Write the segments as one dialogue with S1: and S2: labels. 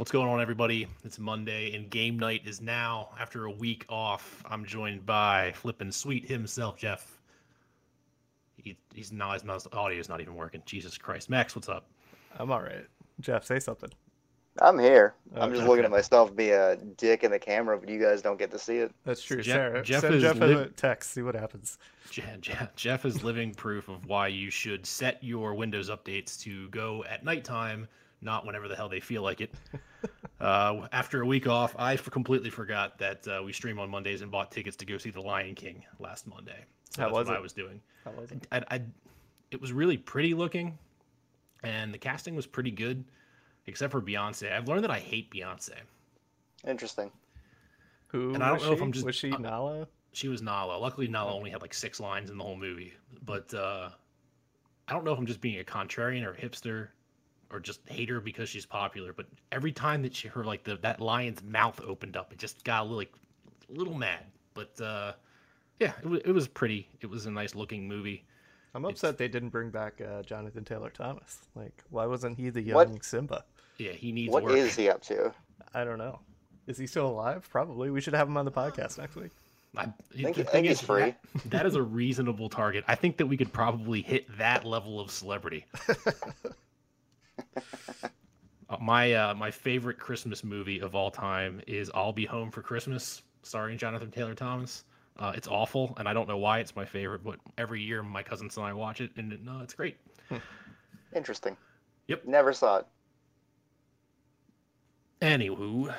S1: What's going on, everybody? It's Monday, and game night is now. After a week off, I'm joined by flipping sweet himself, Jeff. He, he's not his mouse audio is not even working. Jesus Christ, Max, what's up?
S2: I'm all right. Jeff, say something.
S3: I'm here. I'm just looking at myself be a dick in the camera, but you guys don't get to see it.
S2: That's true.
S1: Jeff-
S2: Sarah,
S1: Jeff
S2: send
S1: is
S2: Jeff
S1: lit-
S2: a text. See what happens.
S1: Je- Je- Jeff is living proof of why you should set your Windows updates to go at nighttime, not whenever the hell they feel like it. uh, after a week off, I f- completely forgot that uh, we stream on Mondays and bought tickets to go see The Lion King last Monday. So
S2: How
S1: that's
S2: was
S1: what
S2: it?
S1: I was doing.
S2: How was it?
S1: I, I, it was really pretty looking, and the casting was pretty good, except for Beyonce. I've learned that I hate Beyonce.
S3: Interesting.
S2: Who
S1: And I don't
S2: was
S1: know if? I'm just-
S2: was she
S1: uh,
S2: Nala?
S1: She was Nala. Luckily, Nala only had like six lines in the whole movie. But uh, I don't know if I'm just being a contrarian or a hipster, or just hate her because she's popular. But every time that she her like the that lion's mouth opened up, it just got a little, like a little mad. But uh, yeah, it, wa- it was pretty. It was a nice looking movie.
S2: I'm
S1: it's-
S2: upset they didn't bring back uh, Jonathan Taylor Thomas. Like, why wasn't he the young
S3: What?
S2: Simba?
S1: Yeah, he needs
S3: What
S1: work.
S3: is he up to?
S2: I don't know. Is he still alive? Probably. We should have him on the podcast next week.
S1: I,
S3: think-
S1: the
S3: I
S1: thing
S3: think
S1: is,
S3: he's free.
S1: That, that is a reasonable target. I think that we could probably hit that level of celebrity. Uh, my uh, my favorite Christmas movie of all time is I'll Be Home for Christmas, starring Jonathan Taylor Thomas. Uh, it's awful, and I don't know why it's my favorite, but every year my cousins and I watch it, and no, it's great.
S3: Interesting.
S1: Yep.
S3: Never saw it.
S1: Anywho,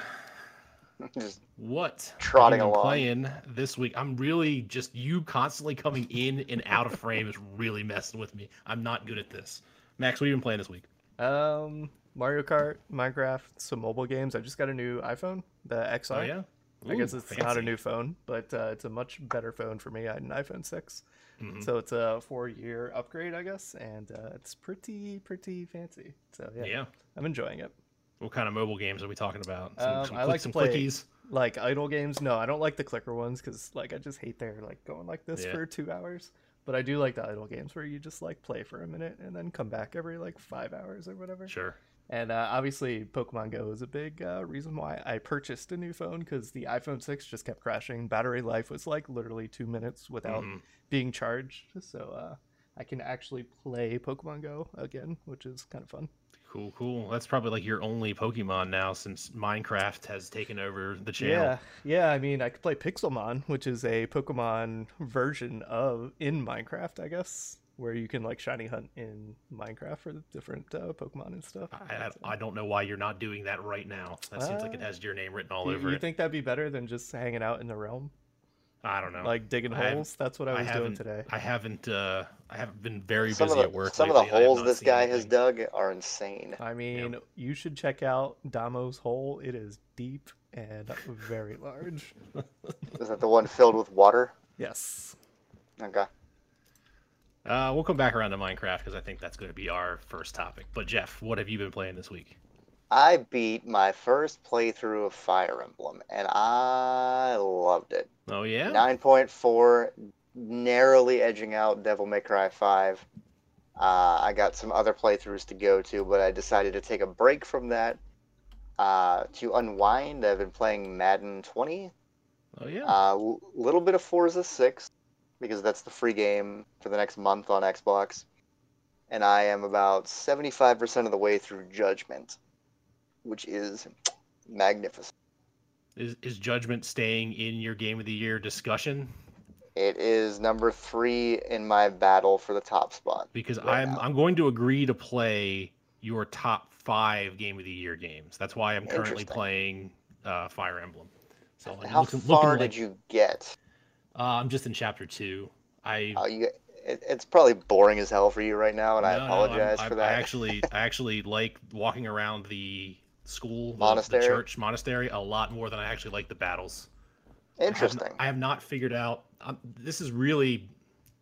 S3: Just
S1: what
S3: Trotting along.
S1: playing this week? I'm really just you constantly coming in and out of frame is really messing with me. I'm not good at this. Max, what have you been playing this week?
S2: Um, Mario Kart, Minecraft, some mobile games. I just got a new iPhone, the XR.
S1: Oh yeah,
S2: I guess
S1: Ooh,
S2: it's not a new phone, but uh, it's a much better phone for me. I had an iPhone 6.
S1: Mhm.
S2: So it's a four year upgrade, I guess, and uh, it's pretty, pretty fancy. So yeah,
S1: Yeah.
S2: I'm enjoying it.
S1: What kind of mobile games are we talking about? Some,
S2: Um,
S1: some,
S2: I
S1: click-
S2: like
S1: some
S2: play-
S1: clickies.
S2: Like idle games, no, I don't like the clicker ones because like I just hate their like going like this
S1: Yeah.
S2: for two hours. But I do like the idle games where you just like play for a minute and then come back every like five hours or whatever.
S1: Sure.
S2: And uh, obviously, Pokemon Go is a big uh, reason why I purchased a new phone because the iPhone 6 just kept crashing. Battery life was like literally two minutes without
S1: Mhm.
S2: being charged. So uh, I can actually play Pokemon Go again, which is kind of fun.
S1: Cool, cool. That's probably like your only Pokemon now since Minecraft has taken over the channel.
S2: Yeah, yeah. I mean, I could play Pixelmon, which is a Pokemon version of in Minecraft, I guess, where you can like shiny hunt in Minecraft for the different uh, Pokemon and stuff.
S1: I, I, I don't know why you're not doing that right now. That seems like it
S2: Uh,
S1: has your name written all
S2: you,
S1: over
S2: you
S1: it.
S2: You think that'd be better than just hanging out in the realm,
S1: I don't know.
S2: like digging
S1: I
S2: holes? That's what I
S1: I
S2: was doing today.
S1: I haven't. Uh, I haven't been very
S3: some
S1: busy
S3: of
S1: at
S3: the
S1: work.
S3: some of the
S1: lately. I have
S3: holes this
S1: seen
S3: guy has dug are insane.
S2: I mean, you should check out Damo's hole. It is deep and very large.
S3: Is that the one filled with water?
S2: Yes.
S3: Okay.
S1: Uh, we'll come back around to Minecraft because I think that's going to be our first topic. But Jeff, what have you been playing this week?
S3: I beat my first playthrough of Fire Emblem, and I loved it.
S1: Oh yeah.
S3: 9.4, narrowly edging out Devil May Cry 5. Uh, I got some other playthroughs to go to, but I decided to take a break from that uh, to unwind. I've been playing Madden 20,
S1: Oh yeah.
S3: a l- little bit of Forza 6, because that's the free game for the next month on Xbox. And I am about 75% of the way through Judgment, which is magnificent.
S1: Is is Judgment staying in your game of the year discussion?
S3: It is number three in my battle for the top spot.
S1: Because
S3: right
S1: I'm
S3: now.
S1: I'm going to agree to play your top five game of the year games. That's why I'm currently playing uh, Fire Emblem. So like,
S3: How
S1: looking,
S3: far
S1: looking
S3: did you get?
S1: Uh, I'm just in chapter two. I
S3: Oh, you. It, it's probably boring as hell for you right now, and I
S1: No, no, I'm-
S3: apologize
S1: I,
S3: for
S1: I
S3: that.
S1: actually, I actually like walking around the school, the,
S3: Monastery?
S1: the church, monastery a lot more than I actually like the battles. I have
S3: Interesting.
S1: I have not figured out. Um, this is really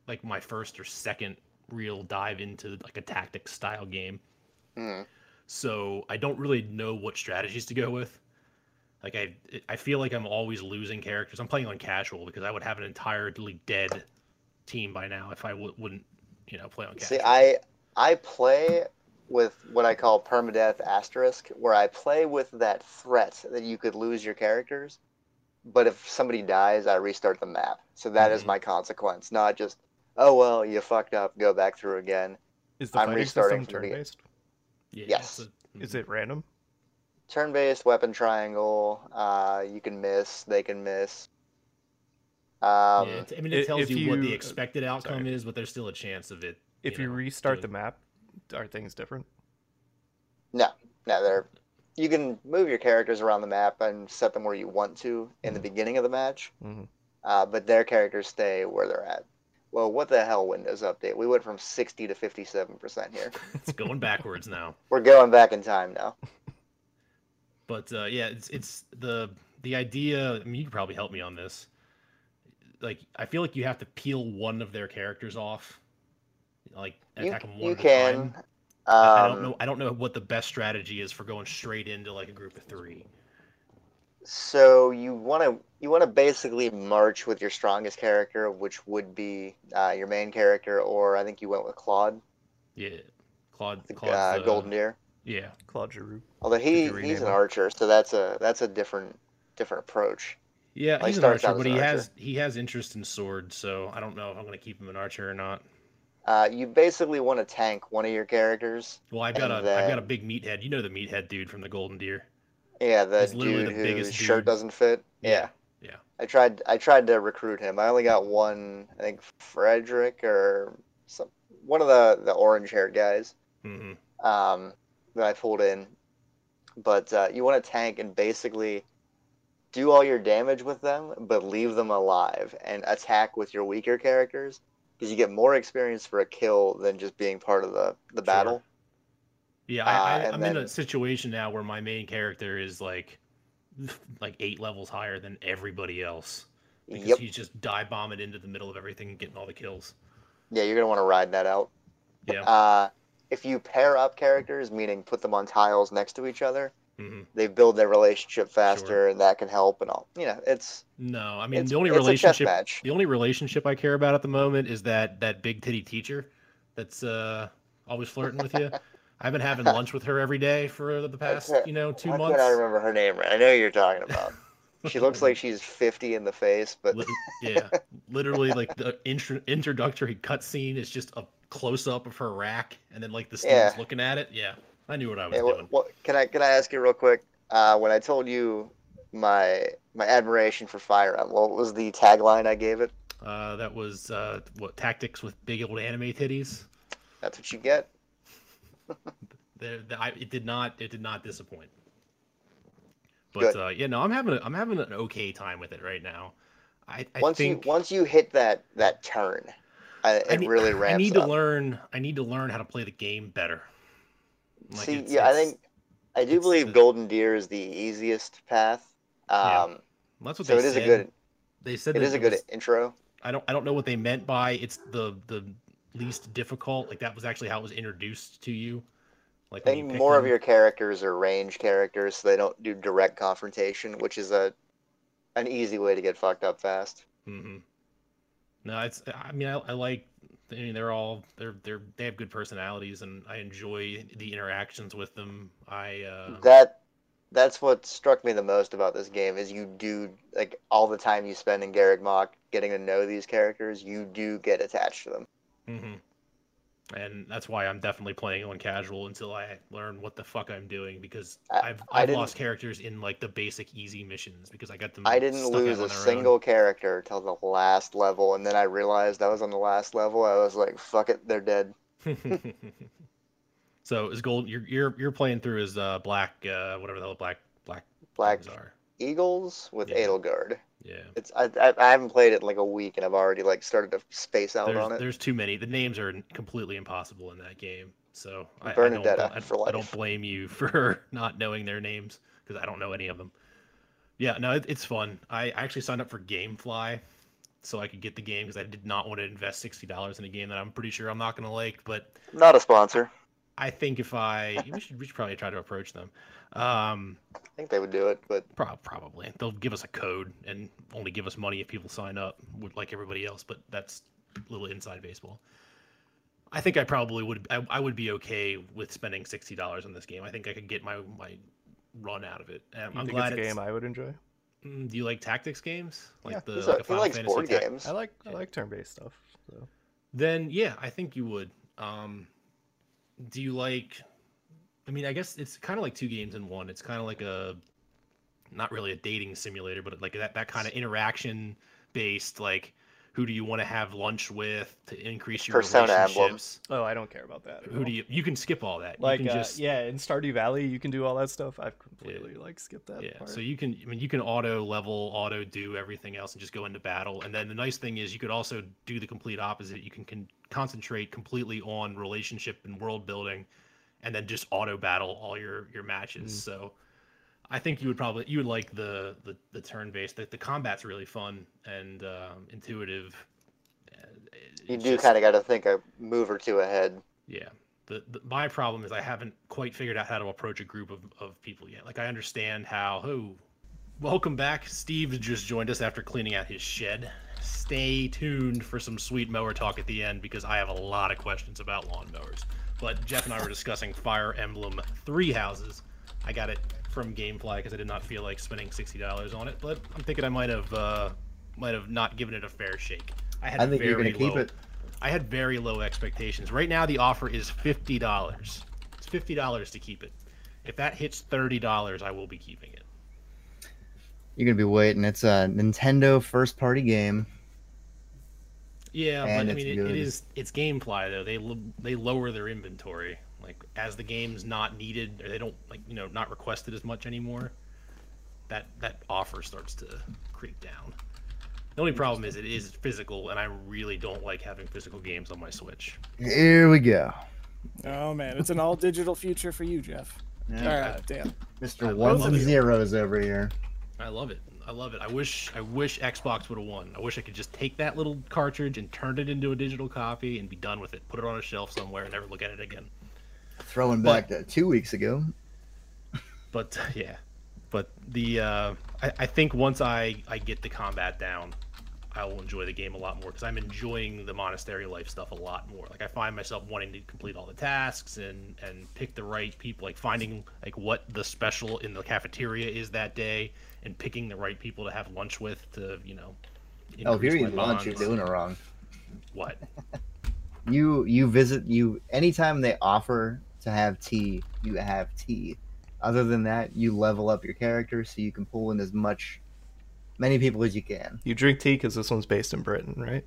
S1: like my first or second real dive into like a tactics style game.
S3: Hmm.
S1: So I don't really know what strategies to go with. Like I, I feel like I'm always losing characters. I'm playing on casual because I would have an entirely dead team by now if I w- wouldn't, you know, play on casual.
S3: See, I I play with what I call permadeath asterisk, where I play with that threat that you could lose your characters, but if somebody dies, I restart the map. So that is
S1: Mhm.
S3: my consequence, not just oh well, you fucked up, go back through again.
S2: Is the
S3: I'm
S2: fighting
S3: restarting
S2: system turn based?
S1: Yeah,
S3: Yes.
S1: it's a-
S2: Is it random?
S3: Turn-based weapon triangle. Uh, you can miss, they can miss. Um,
S1: yeah, I mean, it tells
S2: if
S1: you, what the expected outcome
S2: sorry.
S1: is, but there's still a chance of it.
S2: If you,
S1: know,
S2: restart the map, are things different?
S3: No, no, they're. You can move your characters around the map and set them where you want to in the beginning of the match,
S2: Mhm.
S3: uh, but their characters stay where they're at. Well, what the hell, Windows Update? We went from 60 to 57% here.
S1: it's going backwards now.
S3: We're going back in time now.
S1: But uh, yeah, it's it's the the idea. I mean, you could probably help me on this. Like, I feel like you have to peel one of their characters off, like
S3: You,
S1: them one
S3: you
S1: at
S3: can.
S1: time. I, I don't
S3: um,
S1: know. I don't know what the best strategy is for going straight into like a group of three.
S3: So you want to you want to basically march with your strongest character, which would be uh, your main character, or I think you went with Claude,
S1: Yeah, Claude.
S3: the
S1: Claude's,
S3: uh,
S1: uh,
S3: Golden Deer.
S1: Yeah,
S2: Claude Giroux.
S3: Although he he's an
S2: him?
S3: archer, so that's a that's a different different approach.
S1: yeah.
S3: Well, he
S1: He's an archer, but he
S3: archer.
S1: has he has interest in swords, so I don't know if I'm going to keep him an archer or not.
S3: Uh, you basically want to tank one of your characters.
S1: Well, I've got a
S3: And
S1: have got a big meathead. You know the meathead dude from the Golden Deer.
S3: Yeah, the dude
S1: the biggest
S3: whose shirt
S1: dude.
S3: doesn't fit. Yeah.
S1: yeah.
S3: I tried I tried to recruit him. I only got one. I think Frederick or some one of the the orange haired guys.
S1: hmm
S3: um, that I pulled in. But uh, you want to tank and basically do all your damage with them, but leave them alive and attack with your weaker characters because you get more experience for a kill than just being part of the, the battle.
S1: Yeah,
S3: Uh,
S1: I,
S3: and
S1: I'm in a situation now where my main character is like, like eight levels higher than everybody else because
S3: Yep.
S1: he's just dive bombing into the middle of everything and getting all the kills.
S3: Yeah, you're gonna want to ride that out.
S1: Yeah.
S3: Uh, if you pair up characters, meaning put them on tiles next to each other,
S1: hmm
S3: they build their relationship faster,
S1: Sure.
S3: and that can help. And all, you know, it's
S1: No, I mean the only
S3: it's a chess
S1: relationship the only relationship I care about at the moment is that that big titty teacher that's uh always flirting with you. I've been having lunch with her every day for the past, you know, two
S3: Why
S1: months.
S3: can't I remember her name right? I know you're talking about. She looks like she's 50 in the face, but
S1: yeah, literally like the intro- introductory cutscene is just a close up of her rack, and then like the students
S3: Yeah.
S1: looking at it. Yeah, I knew what I was
S3: Hey,
S1: doing.
S3: what, can I can I ask you real quick? Uh, when I told you my my admiration for Fire Emblem, what was the tagline I gave it?
S1: Uh, that was uh, what tactics with big old anime titties.
S3: That's what you get.
S1: The, the, I, it did not it did not disappoint. But uh, yeah, no, I'm having a, I'm having an okay time with it right now. I, I
S3: once
S1: think
S3: you once you hit that that turn, I, it
S1: need,
S3: really ramps
S1: I need
S3: up.
S1: to learn I need to learn how to play the game better. Like,
S3: See,
S1: it's-
S3: yeah, I think I do believe
S1: the-
S3: Golden Deer is the easiest path.
S1: Yeah,
S3: Um,
S1: that's what
S3: so
S1: they
S3: it is
S1: said.
S3: a good
S1: They said
S3: it is a good
S1: was-
S3: intro.
S1: I don't I don't know what they meant by it's the the least difficult. Like that was actually how it was introduced to you. Like
S3: I think more of your characters are range characters, so they don't do direct confrontation, which is a an easy way to get fucked up fast.
S1: Mm-hmm. No, it's. I mean, I, I like. I mean, they're all they're they're they have good personalities, and I enjoy the interactions with them. I uh,
S3: That that's what struck me the most about this game is you do like all the time you spend in Garreg Mach getting to know these characters, you do get attached to them.
S1: hmm and that's why I'm definitely playing on casual until I learn what the fuck I'm doing because
S3: I-
S1: I've
S3: I
S1: I've
S3: didn't-
S1: lost characters in like the basic easy missions because I got them.
S3: I didn't lose a
S1: their own.
S3: single character till the last level, and then I realized I was on the last level. I was like, "Fuck it, they're dead."
S1: so is gold? You're you're you're playing through as uh black uh whatever the hell black black
S3: Black
S1: are.
S3: Eagles with
S1: Yeah.
S3: Edelgard.
S1: Yeah.
S3: It's I, I I haven't played it in like a week, and I've already like started to space out
S1: There's,
S3: on it.
S1: there's too many. The names are completely impossible in that game. So I, I, don't, I,
S3: for
S1: I don't blame you for not knowing their names because I don't know any of them. Yeah, no, it, it's fun. I actually signed up for GameFly so I could get the game because I did not want to invest sixty dollars in a game that I'm pretty sure I'm not going to like. But
S3: Not a sponsor.
S1: I think if I, we should, we should probably try to approach them. Um,
S3: I think they would do it, but
S1: Prob- probably they'll give us a code and only give us money if people sign up, like everybody else. But that's a little inside baseball. I think I probably would. I, I would be okay with spending sixty dollars on this game. I think I could get my my run out of it. Um,
S2: You
S1: I'm
S2: think
S1: glad
S2: it's a
S1: it's,
S2: game I would enjoy.
S1: Mm, Do you like tactics games? Like
S2: Yeah.
S1: the like
S4: a-
S1: a Final
S4: likes
S1: Fantasy
S4: board
S1: tac-
S4: games.
S2: I like I like turn-based stuff. So
S1: Then yeah, I think you would. Um, do you like? I mean, I guess it's kind of like two games in one. It's kind of like a, not really a dating simulator, but like that that kind of interaction based. Like, who do you want to have lunch with to increase your
S4: Persona Emblem.
S1: relationships?
S2: oh, I don't care about that.
S1: Who
S2: all.
S1: do you? You can skip all that.
S2: like?
S1: you can
S2: uh,
S1: just
S2: yeah, in Stardew Valley, you can do all that stuff. I've completely like skipped that.
S1: Yeah,
S2: part.
S1: so you can, I mean, you can auto level, auto do everything else, and just go into battle. And then the nice thing is, you could also do the complete opposite. You can, can concentrate completely on relationship and world building, and then just auto battle all your your matches.
S2: Mm.
S1: So, I think you would probably you would like the the, the turn based. The, the combat's really fun and um, intuitive. Uh,
S4: You do kind of got to think a move or two ahead.
S1: yeah. The, the, my problem is I haven't quite figured out how to approach a group of, of people yet. Like I understand how. Oh, welcome back. Steve just joined us after cleaning out his shed. Stay tuned for some sweet mower talk at the end because I have a lot of questions about lawnmowers. But Jeff and I were discussing Fire Emblem Three Houses. I got it from GameFly because I did not feel like spending sixty dollars on it, but I'm thinking I might have uh, might have not given it a fair shake. I had
S3: I think you're
S1: very
S3: gonna keep
S1: low-
S3: it.
S1: I had very low expectations. Right now, the offer is fifty dollars. It's fifty dollars to keep it. If that hits thirty dollars, I will be keeping it.
S3: You're gonna be waiting. It's a Nintendo first party game.
S1: Yeah,
S3: And
S1: but I mean, it, it is it's GameFly though. They they lower their inventory like as the game's not needed or they don't like you know not requested as much anymore. That that offer starts to creep down. The only problem is it is physical, and I really don't like having physical games on my Switch.
S3: Here we go.
S5: Oh man, it's an all digital future for you, Jeff.
S3: Yeah.
S5: Ah, damn.
S3: Mr.
S1: love
S3: Ones and
S1: it.
S3: Zeros over here.
S1: I love it. I love it. I wish I wish Xbox would have won. I wish I could just take that little cartridge and turn it into a digital copy and be done with it. Put it on a shelf somewhere and never look at it again.
S3: Throwing
S1: But-
S3: back to two weeks ago.
S1: But yeah, but the uh, I, I think once I I get the combat down, I will enjoy the game a lot more because I'm enjoying the monastery life stuff a lot more. Like I find myself wanting to complete all the tasks and and pick the right people, like finding like what the special in the cafeteria is that day, and picking the right people to have lunch with to you know.
S3: Oh, if you're eating lunch, you're doing it wrong.
S1: What?
S3: You you visit you anytime they offer to have tea, you have tea. Other than that, you level up your character so you can pull in as much many people as you can.
S2: you drink tea because this one's based in Britain, right?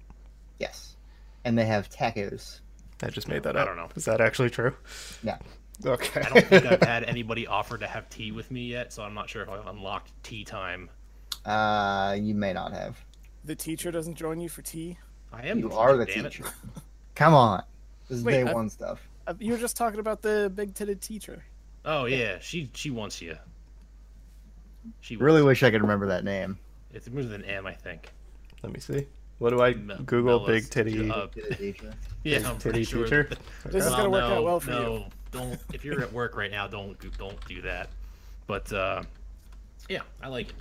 S3: Yes. And they have tacos.
S2: I just made that up.
S1: I don't know.
S2: Is that actually true?
S3: Yeah.
S2: Okay.
S1: I don't think I've had anybody offer to have tea with me yet, so I'm not sure if I've unlocked tea time.
S3: Uh you may not have.
S5: The teacher doesn't join you for tea.
S1: I am.
S3: You
S1: the
S3: are the
S1: damn it.
S3: teacher. Come on. This is
S5: Wait,
S3: day
S5: I-
S3: one stuff.
S5: Uh, You were just talking about the big-titted teacher.
S1: Oh yeah, she she wants you. She
S3: Really
S1: wants
S3: wish I could remember that name.
S1: It's more than with an M, I think.
S2: Let me see. What do I
S1: Me-
S2: Google?
S1: Melis-
S2: Big titty.
S1: uh,
S3: Teacher.
S1: yeah,
S2: Big
S1: I'm
S2: titty
S1: pretty sure.
S2: teacher?
S1: that-
S5: This is gonna work out well for
S1: no,
S5: you.
S1: don't. If you're at work right now, don't do- don't do that. But uh, yeah, I like it.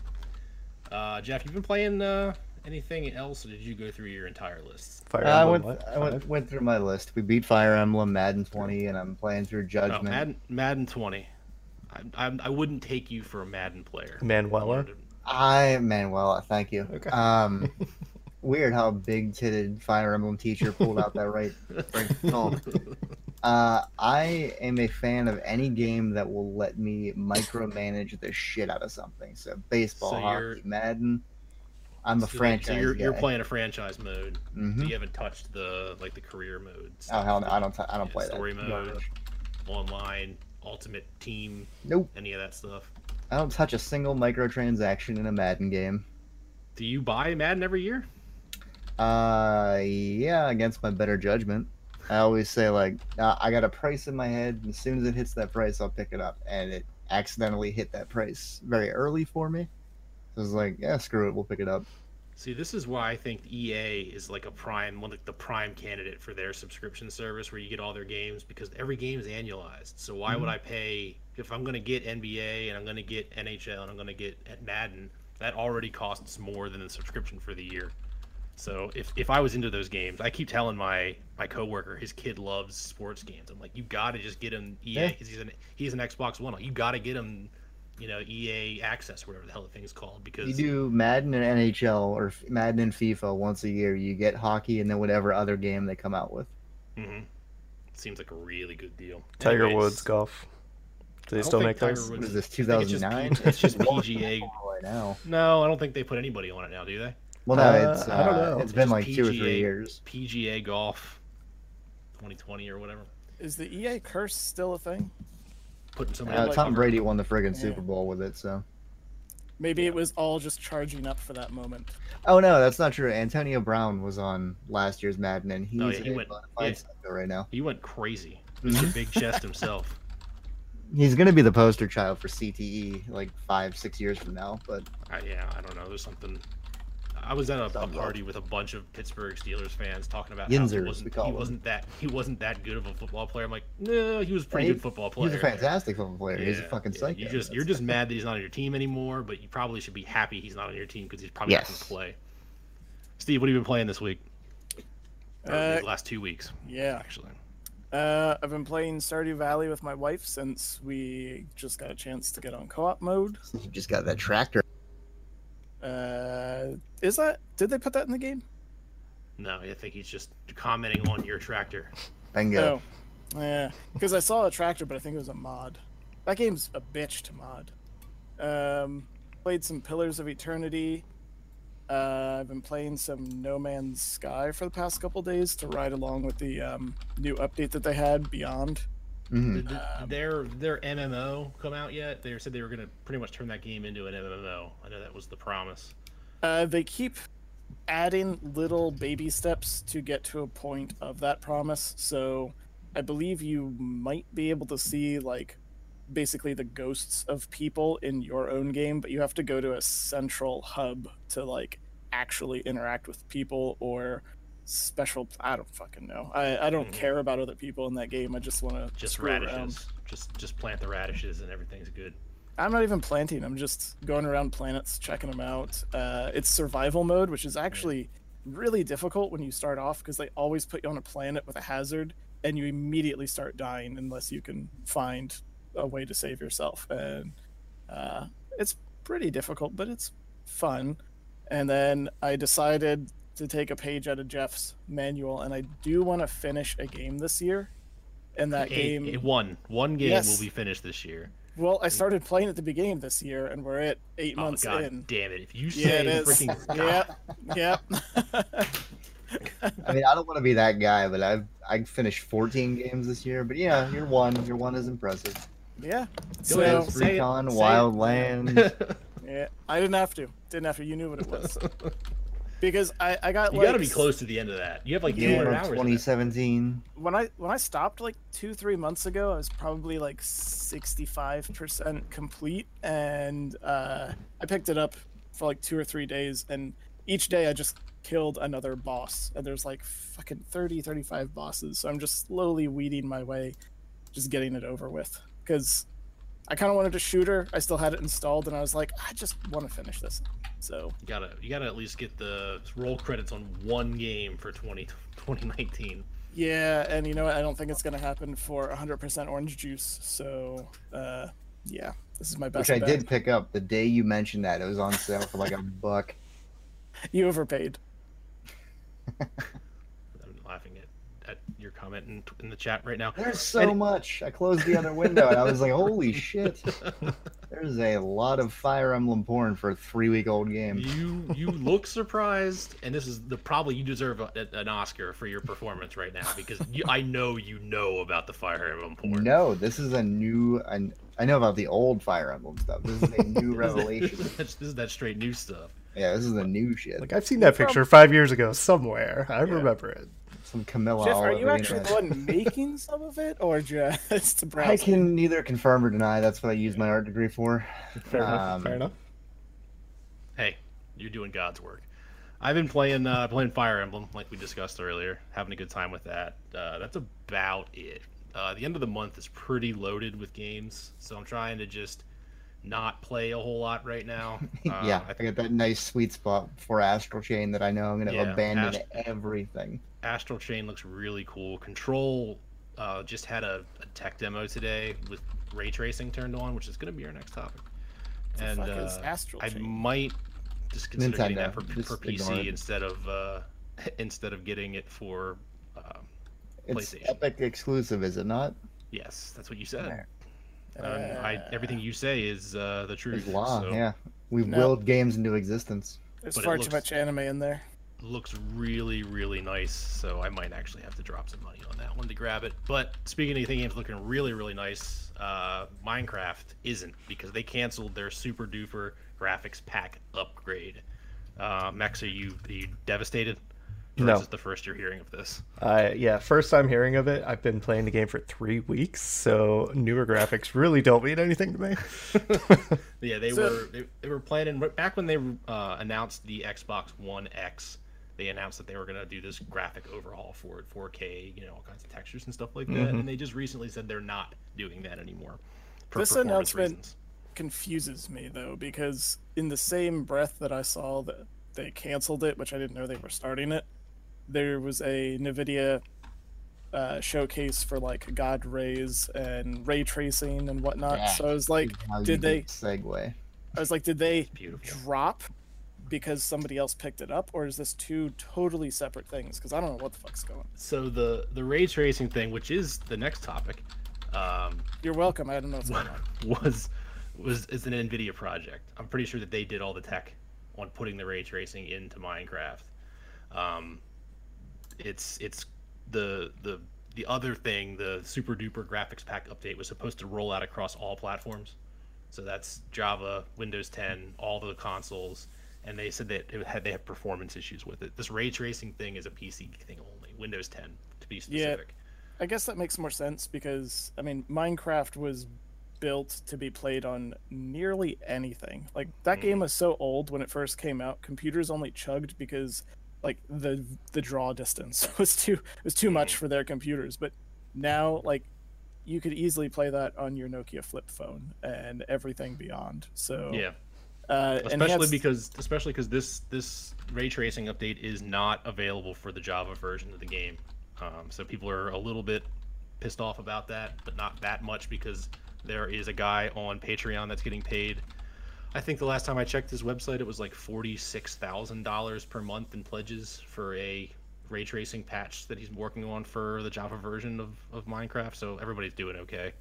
S1: Uh, Jeff, you've been playing uh, anything else, or did you go through your entire list?
S2: Fire
S3: I went
S2: what?
S3: I went, went through my list. We beat Fire Emblem, Madden 20, and I'm playing through
S1: Oh,
S3: Judgment.
S1: Madden, Madden 20. I, I, I wouldn't take you for a Madden player.
S2: Manuela.
S3: I Manuel, thank you.
S2: Okay.
S3: Um, weird how big titted Fire Emblem teacher pulled out that right. right tone. Uh, I am a fan of any game that will let me micromanage the shit out of something. So baseball,
S1: So
S3: hockey, Madden. I'm a
S1: So, like,
S3: franchise
S1: So you're,
S3: guy.
S1: you're playing a franchise mode.
S3: Mhm.
S1: You haven't touched the like the career mode.
S3: Oh hell no! I don't. T- I don't
S1: Yeah,
S3: play
S1: story
S3: that.
S1: Story mode.
S3: Garbage.
S1: online, ultimate team,
S3: Nope.
S1: any of that stuff.
S3: I don't touch a single microtransaction in a Madden game.
S1: Do you buy Madden every year?
S3: Uh, yeah, against my better judgment. I always say like, uh, I got a price in my head. And as soon as it hits that price, I'll pick it up, and it accidentally hit that price very early for me. It's like, yeah, screw it, we'll pick it up.
S1: See, this is why I think EA is like a prime, one like the prime candidate for their subscription service, where you get all their games because every game is annualized. So why would mm-hmm. I pay if I'm going to get NBA and I'm going to get NHL and I'm going to get Madden? That already costs more than the subscription for the year. So if, if I was into those games, I keep telling my my coworker his kid loves sports games. I'm like, you got to just get him EA
S3: Yeah.
S1: because he's an he's an Xbox One. You got to get him, you know, EA Access, whatever the hell the thing is called. Because
S3: You do Madden and NHL or Madden and FIFA once a year. You get hockey and then whatever other game they come out with.
S1: Mm-hmm. seems like a really good deal.
S2: Tiger
S1: Anyways,
S2: Woods golf. Do they still make
S1: Tiger
S2: those?
S1: Woods-
S3: What is this?
S1: I
S3: Two
S1: think it's just
S3: thousand nine.
S1: P- it's just PGA.
S3: right now.
S1: No, I don't think they put anybody on it now, do they?
S3: Well, no,
S2: Uh,
S3: it's uh,
S2: I don't know.
S3: it's been
S1: Just
S3: like two or
S1: PGA.
S3: three years.
S1: PGA Golf 2020 or whatever.
S5: Is the EA curse still a thing?
S1: Putting somebody
S3: Uh,
S1: on
S3: Tom
S1: cover.
S3: Brady won the friggin'
S5: Yeah.
S3: Super Bowl with it, so.
S5: Maybe it was all just charging up for that moment.
S3: Oh no, that's not true. Antonio Brown was on last year's Madden, and he's
S1: Oh, yeah, he went- yeah.
S3: right now.
S1: He went crazy. Mr. Big Chest himself.
S3: He's gonna be the poster child for CTE like five, six years from now. But
S1: I, yeah, I don't know. There's something. I was at a, a party with a bunch of Pittsburgh Steelers fans talking about
S3: Yinzers,
S1: how he wasn't, he wasn't that he wasn't that good of a football player. I'm like, no, he was a pretty
S3: he-
S1: good football player.
S3: he's a fantastic football player. he's a fucking
S1: yeah,
S3: psycho.
S1: You just you're just mad that he's not on your team anymore, but you probably should be happy he's not on your team because he's probably not going to play. Steve, what have you been playing this week?
S5: Uh,
S1: the last two weeks,
S5: Yeah.
S1: actually.
S5: Uh, I've been playing Stardew Valley with my wife since we just got a chance to get on co-op mode.
S3: You just got that tractor.
S5: Uh, is that? Did they put that in the game?
S1: No, I think he's just commenting on your tractor.
S3: Bingo.
S5: Oh, yeah. Because I saw a tractor, but I think it was a mod. That game's a bitch to mod. Um, played some Pillars of Eternity. Uh, I've been playing some No Man's Sky for the past couple days to ride along with the um, new update that they had, Beyond.
S3: Mhm.
S1: Did, did
S5: Um,
S1: their their MMO come out yet? They said they were going to pretty much turn that game into an MMO. I know that was the promise.
S5: Uh, they keep adding little baby steps to get to a point of that promise. So I believe you might be able to see like basically the ghosts of people in your own game, but you have to go to a central hub to like actually interact with people or special I don't fucking know. I, I don't
S1: Mhm.
S5: care about other people in that game. I just want to
S1: Just radishes.
S5: around.
S1: Just just plant the radishes and everything's good.
S5: I'm not even planting. I'm just going around planets, checking them out. Uh, it's survival mode, which is actually really difficult when you start off because they always put you on a planet with a hazard, and you immediately start dying unless you can find a way to save yourself. And uh, it's pretty difficult, but it's fun. And then I decided to take a page out of Jeff's manual, and I do want to finish a game this year. And that
S1: A-
S5: game,
S1: a- one one game
S5: Yes.
S1: will be finished this year.
S5: well, I started playing at the beginning of this year, and we're at eight
S1: Oh
S5: months
S1: god
S5: in.
S1: damn it! If you
S5: Yeah,
S1: say
S5: it is.
S1: freaking
S5: Yeah, yeah.
S3: I mean, I don't want to be that guy, but I've I finished 14 games this year. But yeah, your one, your one is impressive.
S5: yeah.
S1: Go
S5: So
S1: ahead, say it,
S3: Recon,
S1: say it.
S3: Wildlands.
S5: yeah, I didn't have to. Didn't have to. You knew what it was. Because I, I got
S1: you
S5: like
S1: got to be close to the end of that. You have like
S3: Game
S1: 200 hours.
S3: 2017.
S5: when I when I stopped like two three months ago. I was probably like sixty five percent complete, and uh, I picked it up for like two or three days, and each day I just killed another boss, and there's like fucking 30, 35 bosses. So I'm just slowly weeding my way, just getting it over with. Because I kind of wanted a shooter. I still had it installed, and I was like, I just want to finish this. So
S1: You gotta you gotta at least get the roll credits on one game for 20, 2019.
S5: yeah, and you know what? I don't think it's gonna happen for 100% orange juice. So uh, yeah, this is my best.
S3: Which I
S5: bet.
S3: did pick up the day you mentioned that. It was on sale for like a buck.
S5: You overpaid.
S1: I'm laughing at, at your comment in, in the chat right now.
S3: There's so
S1: And-
S3: much. I closed the other window and I was like, holy shit. There's a lot of Fire Emblem porn for a three week old game.
S1: You you look surprised, and this is the probably you deserve a, an Oscar for your performance right now because you, I know you know about the Fire Emblem porn.
S3: No, this is a new. I, I know about the old Fire Emblem stuff. This is a new revelation.
S1: That's- this is that straight new stuff.
S3: Yeah, this is the new shit.
S2: Like I've seen that picture five years ago somewhere. I remember it.
S3: Some Camilla.
S5: Jeff, are you
S3: the
S5: actually the one making some of it, or just to?
S3: I can neither confirm or deny. That's what I use my art degree for.
S2: Fair enough.
S3: Um,
S2: Fair enough.
S1: Hey, you're doing God's work. I've been playing uh, playing Fire Emblem like we discussed earlier, having a good time with that. Uh, that's about it. Uh, the end of the month is pretty loaded with games, so I'm trying to just not play a whole lot right now. Uh,
S3: yeah,
S1: I
S3: I got that nice sweet spot for Astral Chain that I know I'm gonna
S1: Yeah,
S3: abandon
S1: Ast-
S3: everything.
S1: Astral Chain looks really cool. Control uh, just had a, a tech demo today with ray tracing turned on, which is going to be our next topic.
S5: the
S1: and
S5: fuck is
S1: uh,
S5: Astral
S1: I
S5: Chain?
S1: might just consider getting that for,
S3: Nintendo,
S1: for PC instead of uh, instead of getting it for. Um,
S3: It's
S1: PlayStation.
S3: Epic exclusive, is it not?
S1: yes, that's what you said.
S3: There.
S1: Um, I,
S5: Uh,
S1: everything you say is uh, the truth.
S3: It's law,
S1: so
S3: yeah. We've
S5: No.
S3: willed games into existence.
S5: There's
S1: but
S5: far
S1: looks-
S5: too much anime in there.
S1: looks really really nice so i might actually have to drop some money on that one to grab it but speaking of anything games looking really really nice uh minecraft isn't because they canceled their super duper graphics pack upgrade uh max are you are you devastated or
S2: No.
S1: is this the first you're hearing of this
S2: I yeah, first time hearing of it. I've been playing the game for three weeks, so newer graphics really don't mean anything to me.
S1: yeah they
S5: So-
S1: were they, they were planning back when they uh announced the xbox one x they announced that they were going to do this graphic overhaul for it 4k you know all kinds of textures and stuff like that
S2: Mhm.
S1: and they just recently said they're not doing that anymore for
S5: This announcement-
S1: reasons.
S5: Confuses me though because in the same breath that I saw that they canceled it, which I didn't know they were starting it, there was a Nvidia uh, showcase for like God rays and ray tracing and whatnot.
S3: Yeah.
S5: So I was like,
S3: How you
S5: did
S3: do
S5: they?
S3: segue?
S5: I was like, did they
S1: beautiful
S5: drop because somebody else picked it up, or is this two totally separate things? Because I don't know what the fuck's going. on.
S1: so the the ray tracing thing which is the next topic um
S5: You're welcome. I don't know what's going on.
S1: was was is an nvidia project i'm pretty sure that they did all the tech on putting the ray tracing into minecraft um it's it's the the the other thing the super duper graphics pack update was supposed to roll out across all platforms so that's java windows 10 all the consoles and they said that it had they have performance issues with it this ray tracing thing is a pc thing only windows 10 to be specific Yeah,
S5: I guess that makes more sense because I mean Minecraft was built to be played on nearly anything. Like that
S1: Mhm.
S5: game was so old when it first came out, computers only chugged because like the the draw distance was too was too much
S1: Mhm.
S5: for their computers. But now like you could easily play that on your Nokia flip phone and everything beyond. So
S1: yeah
S5: uh,
S1: especially because especially because this this ray tracing update is not available for the Java version of the game. Um, so people are a little bit pissed off about that, but not that much because there is a guy on Patreon that's getting paid. I think the last time I checked his website, it was like forty six thousand dollars per month in pledges for a ray tracing patch that he's working on for the Java version of, of Minecraft. So everybody's doing okay.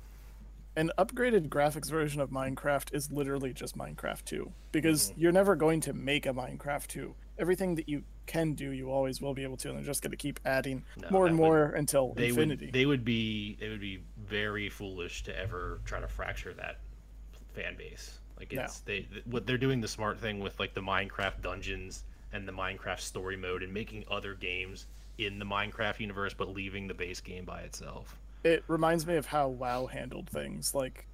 S5: an upgraded graphics version of Minecraft is literally just Minecraft 2 because
S1: Mm-hmm.
S5: you're never going to make a Minecraft 2. Everything that you can do, you always will be able to, and they're just going to keep adding
S1: No,
S5: more and
S1: would-
S5: more until
S1: they
S5: infinity.
S1: would they would be they would be very foolish to ever try to fracture that fan base. Like
S5: No.
S1: it's they th- what they're doing the smart thing with like the Minecraft dungeons and the Minecraft story mode and making other games in the Minecraft universe but leaving the base game by itself.
S5: It reminds me of how WoW handled things. Like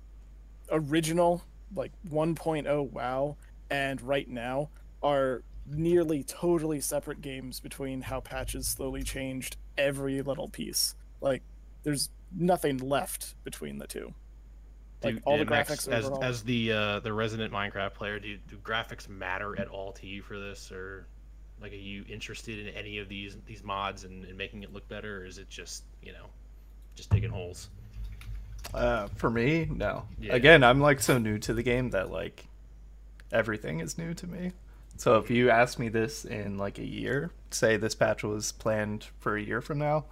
S5: original, like 1.0 WoW, and right now are nearly totally separate games between how patches slowly changed every little piece. Like there's nothing left between the two. Like
S1: Do-
S5: all the
S1: Max, as as the uh, the resident Minecraft player, do do graphics matter at all to you for this, or like are you interested in any of these these mods and, and making it look better, or is it just you know just digging holes?
S2: Uh, for me, no.
S1: Yeah.
S2: Again, I'm like so new to the game that like everything is new to me. So if you ask me this in like a year, say this patch was planned for a year from now,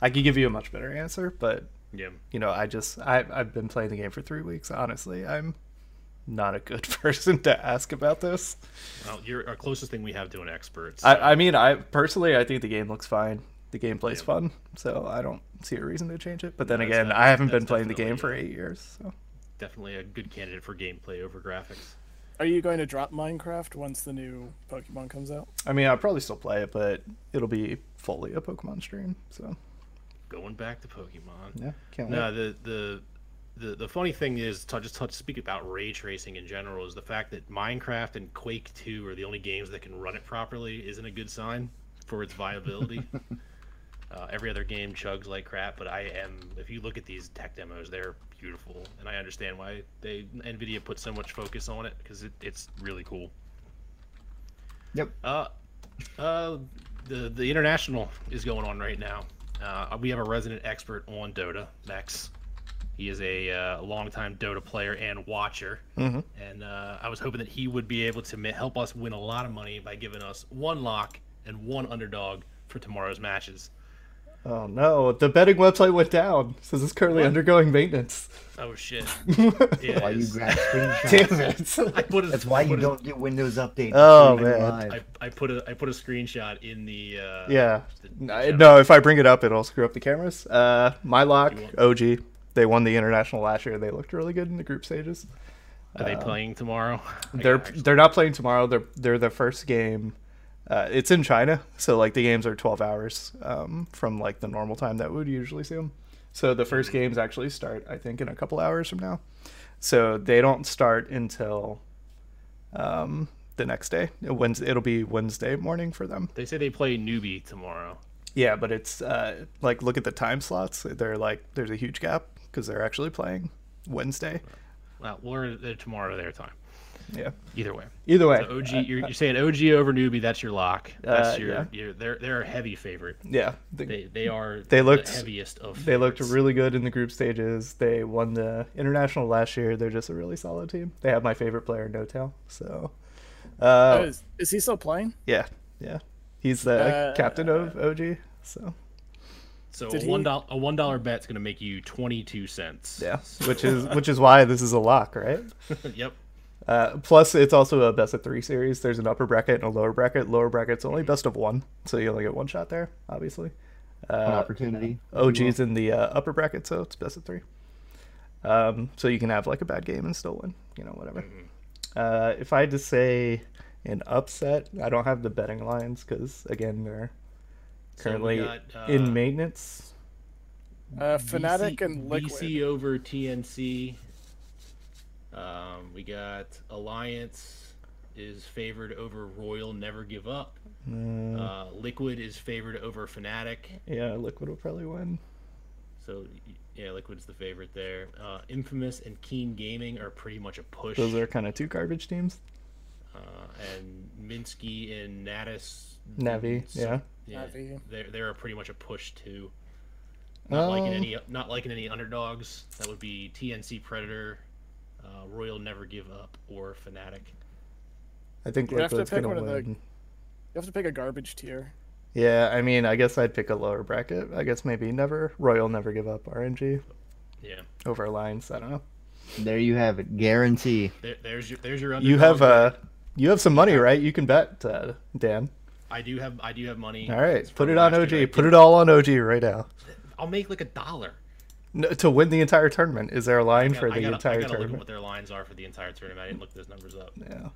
S2: I could give you a much better answer. But
S1: Yeah.
S2: you know, I just I I've been playing the game for three weeks. Honestly, I'm not a good person to ask about this.
S1: Well, you're our closest thing we have to an expert.
S2: I,
S1: so-
S2: I mean, I personally I think the game looks fine. The gameplay's
S1: Yeah.
S2: fun, so I don't see a reason to change it. But then
S1: No, that's
S2: again,
S1: not-
S2: I haven't been playing the
S1: definitely,
S2: game for eight years. So.
S1: definitely a good candidate for gameplay over graphics.
S5: Are you going to drop Minecraft once the new Pokemon comes out?
S2: I mean, I'll probably still play it, but it'll be fully a Pokemon stream. So
S1: Going back to Pokemon.
S2: yeah, can't
S1: No,
S2: wait.
S1: the the the the funny thing is to just to speak about ray tracing in general is the fact that Minecraft and Quake 2 are the only games that can run it properly isn't a good sign for its viability. uh, every other game chugs like crap, but I am if you look at these tech demos, they're beautiful, and I understand why they Nvidia put so much focus on it because it, it's really cool.
S3: Yep.
S1: Uh, uh, the the international is going on right now. Uh, we have a resident expert on Dota, Max. He is a uh, longtime Dota player and watcher,
S2: Mhm.
S1: and uh, I was hoping that he would be able to ma- help us win a lot of money by giving us one lock and one underdog for tomorrow's matches.
S2: Oh no, the betting website went down. Says it's currently
S1: What?
S2: undergoing maintenance.
S1: Oh shit!
S2: Damn
S1: Yeah,
S3: Why
S1: it
S3: you grab screenshots?
S2: Damn it.
S1: I put a,
S3: That's why you
S1: a-
S3: don't get Windows updates.
S2: Oh,
S3: before
S2: man.
S1: I, I put a I put a screenshot in the uh,
S2: Yeah.
S1: the- the
S2: No, if I bring it up, it'll screw up the cameras. Uh, my lock, OG. They won the international last year. They looked really good in the group stages.
S1: Are they playing tomorrow? I
S2: They're they're not playing tomorrow. They're they're the first game. Uh, it's in China, so like the games are 12 hours um, from like the normal time that we would usually see them. So the first games actually start, I think, in a couple hours from now. So they don't start until um, the next day. Wednesday, it'll be Wednesday morning for them.
S1: They say they play Newbee tomorrow.
S2: Yeah, but it's uh, like look at the time slots. They're like there's a huge gap because they're actually playing Wednesday.
S1: Well, we're tomorrow their time.
S2: Yeah.
S1: Either way.
S2: Either way,
S1: So OG, you're, you're saying OG over Newbee. That's your lock. That's
S2: Uh,
S1: your,
S2: yeah.
S1: your. They're they're a heavy favorite.
S2: yeah, they,
S1: They they are.
S2: They
S1: the
S2: looked-
S1: heaviest of.
S2: they looked really good in the group stages. They won the international last year. They're just a really solid team. They have my favorite player, N0tail. So,
S5: Oh,
S2: uh,
S5: is, is he still playing?
S2: yeah, yeah, he's the
S5: Uh,
S2: captain of OG. So
S1: So
S5: Did
S1: a one dollar a one dollar bet's gonna make you twenty two cents.
S2: yeah, which is which is why this is a lock, right?
S1: yep.
S2: Uh, plus, it's also a best of three series. There's an upper bracket and a lower bracket. Lower bracket's only best of one, so you only get one shot there, obviously.
S3: An
S2: Uh,
S3: opportunity. if you will.
S2: OG's in the uh, upper bracket, so it's best of three. Um, so you can have like a bad game and still win, you know, whatever. Uh, if I had to say an upset, I don't have the betting lines because again they're
S1: So
S2: currently
S1: got, uh,
S2: in maintenance.
S5: Uh, Fnatic
S1: VC
S5: and Liquid.
S1: VC over TNC. Um, we got Alliance is favored over Royal Never Give Up.
S2: Uh,
S1: Uh, Liquid is favored over Fnatic.
S2: yeah, Liquid will probably win.
S1: So y- yeah, Liquid's the favorite there. Uh, Infamous and Keen Gaming are pretty much a push.
S2: Those are kind of two garbage teams.
S1: uh, and Mineski and Natus.
S2: Navi, yeah.
S1: yeah,
S5: Navi.
S1: they're they're pretty much a push too. Not liking
S2: Um,
S1: any not liking any underdogs. That would be TNC Predator, uh, Royal Never Give Up, or Fnatic.
S2: I think
S5: You have to
S2: Liquid's
S5: pick
S2: gonna
S5: one of the-
S2: win.
S5: You have to pick a garbage tier.
S2: Yeah, I mean, I guess I'd pick a lower bracket. I guess maybe never Royal never give up RNG
S1: Yeah,
S2: over Alliance. I don't know.
S3: There you have it. Guarantee.
S1: there, there's your there's your underdog.
S2: You have uh, you have some money, right? You can bet, uh, Dan.
S1: I do have I do have money.
S2: All right, put it on
S1: last year.
S2: OG. Put it all on OG right now.
S1: I'll make like a dollar.
S2: No, to win the entire tournament, is there a line for
S1: gotta-
S2: the
S1: I gotta,
S2: entire
S1: I gotta look at
S2: tournament?
S1: what their lines are for the entire tournament. I didn't look those numbers up.
S2: Yeah,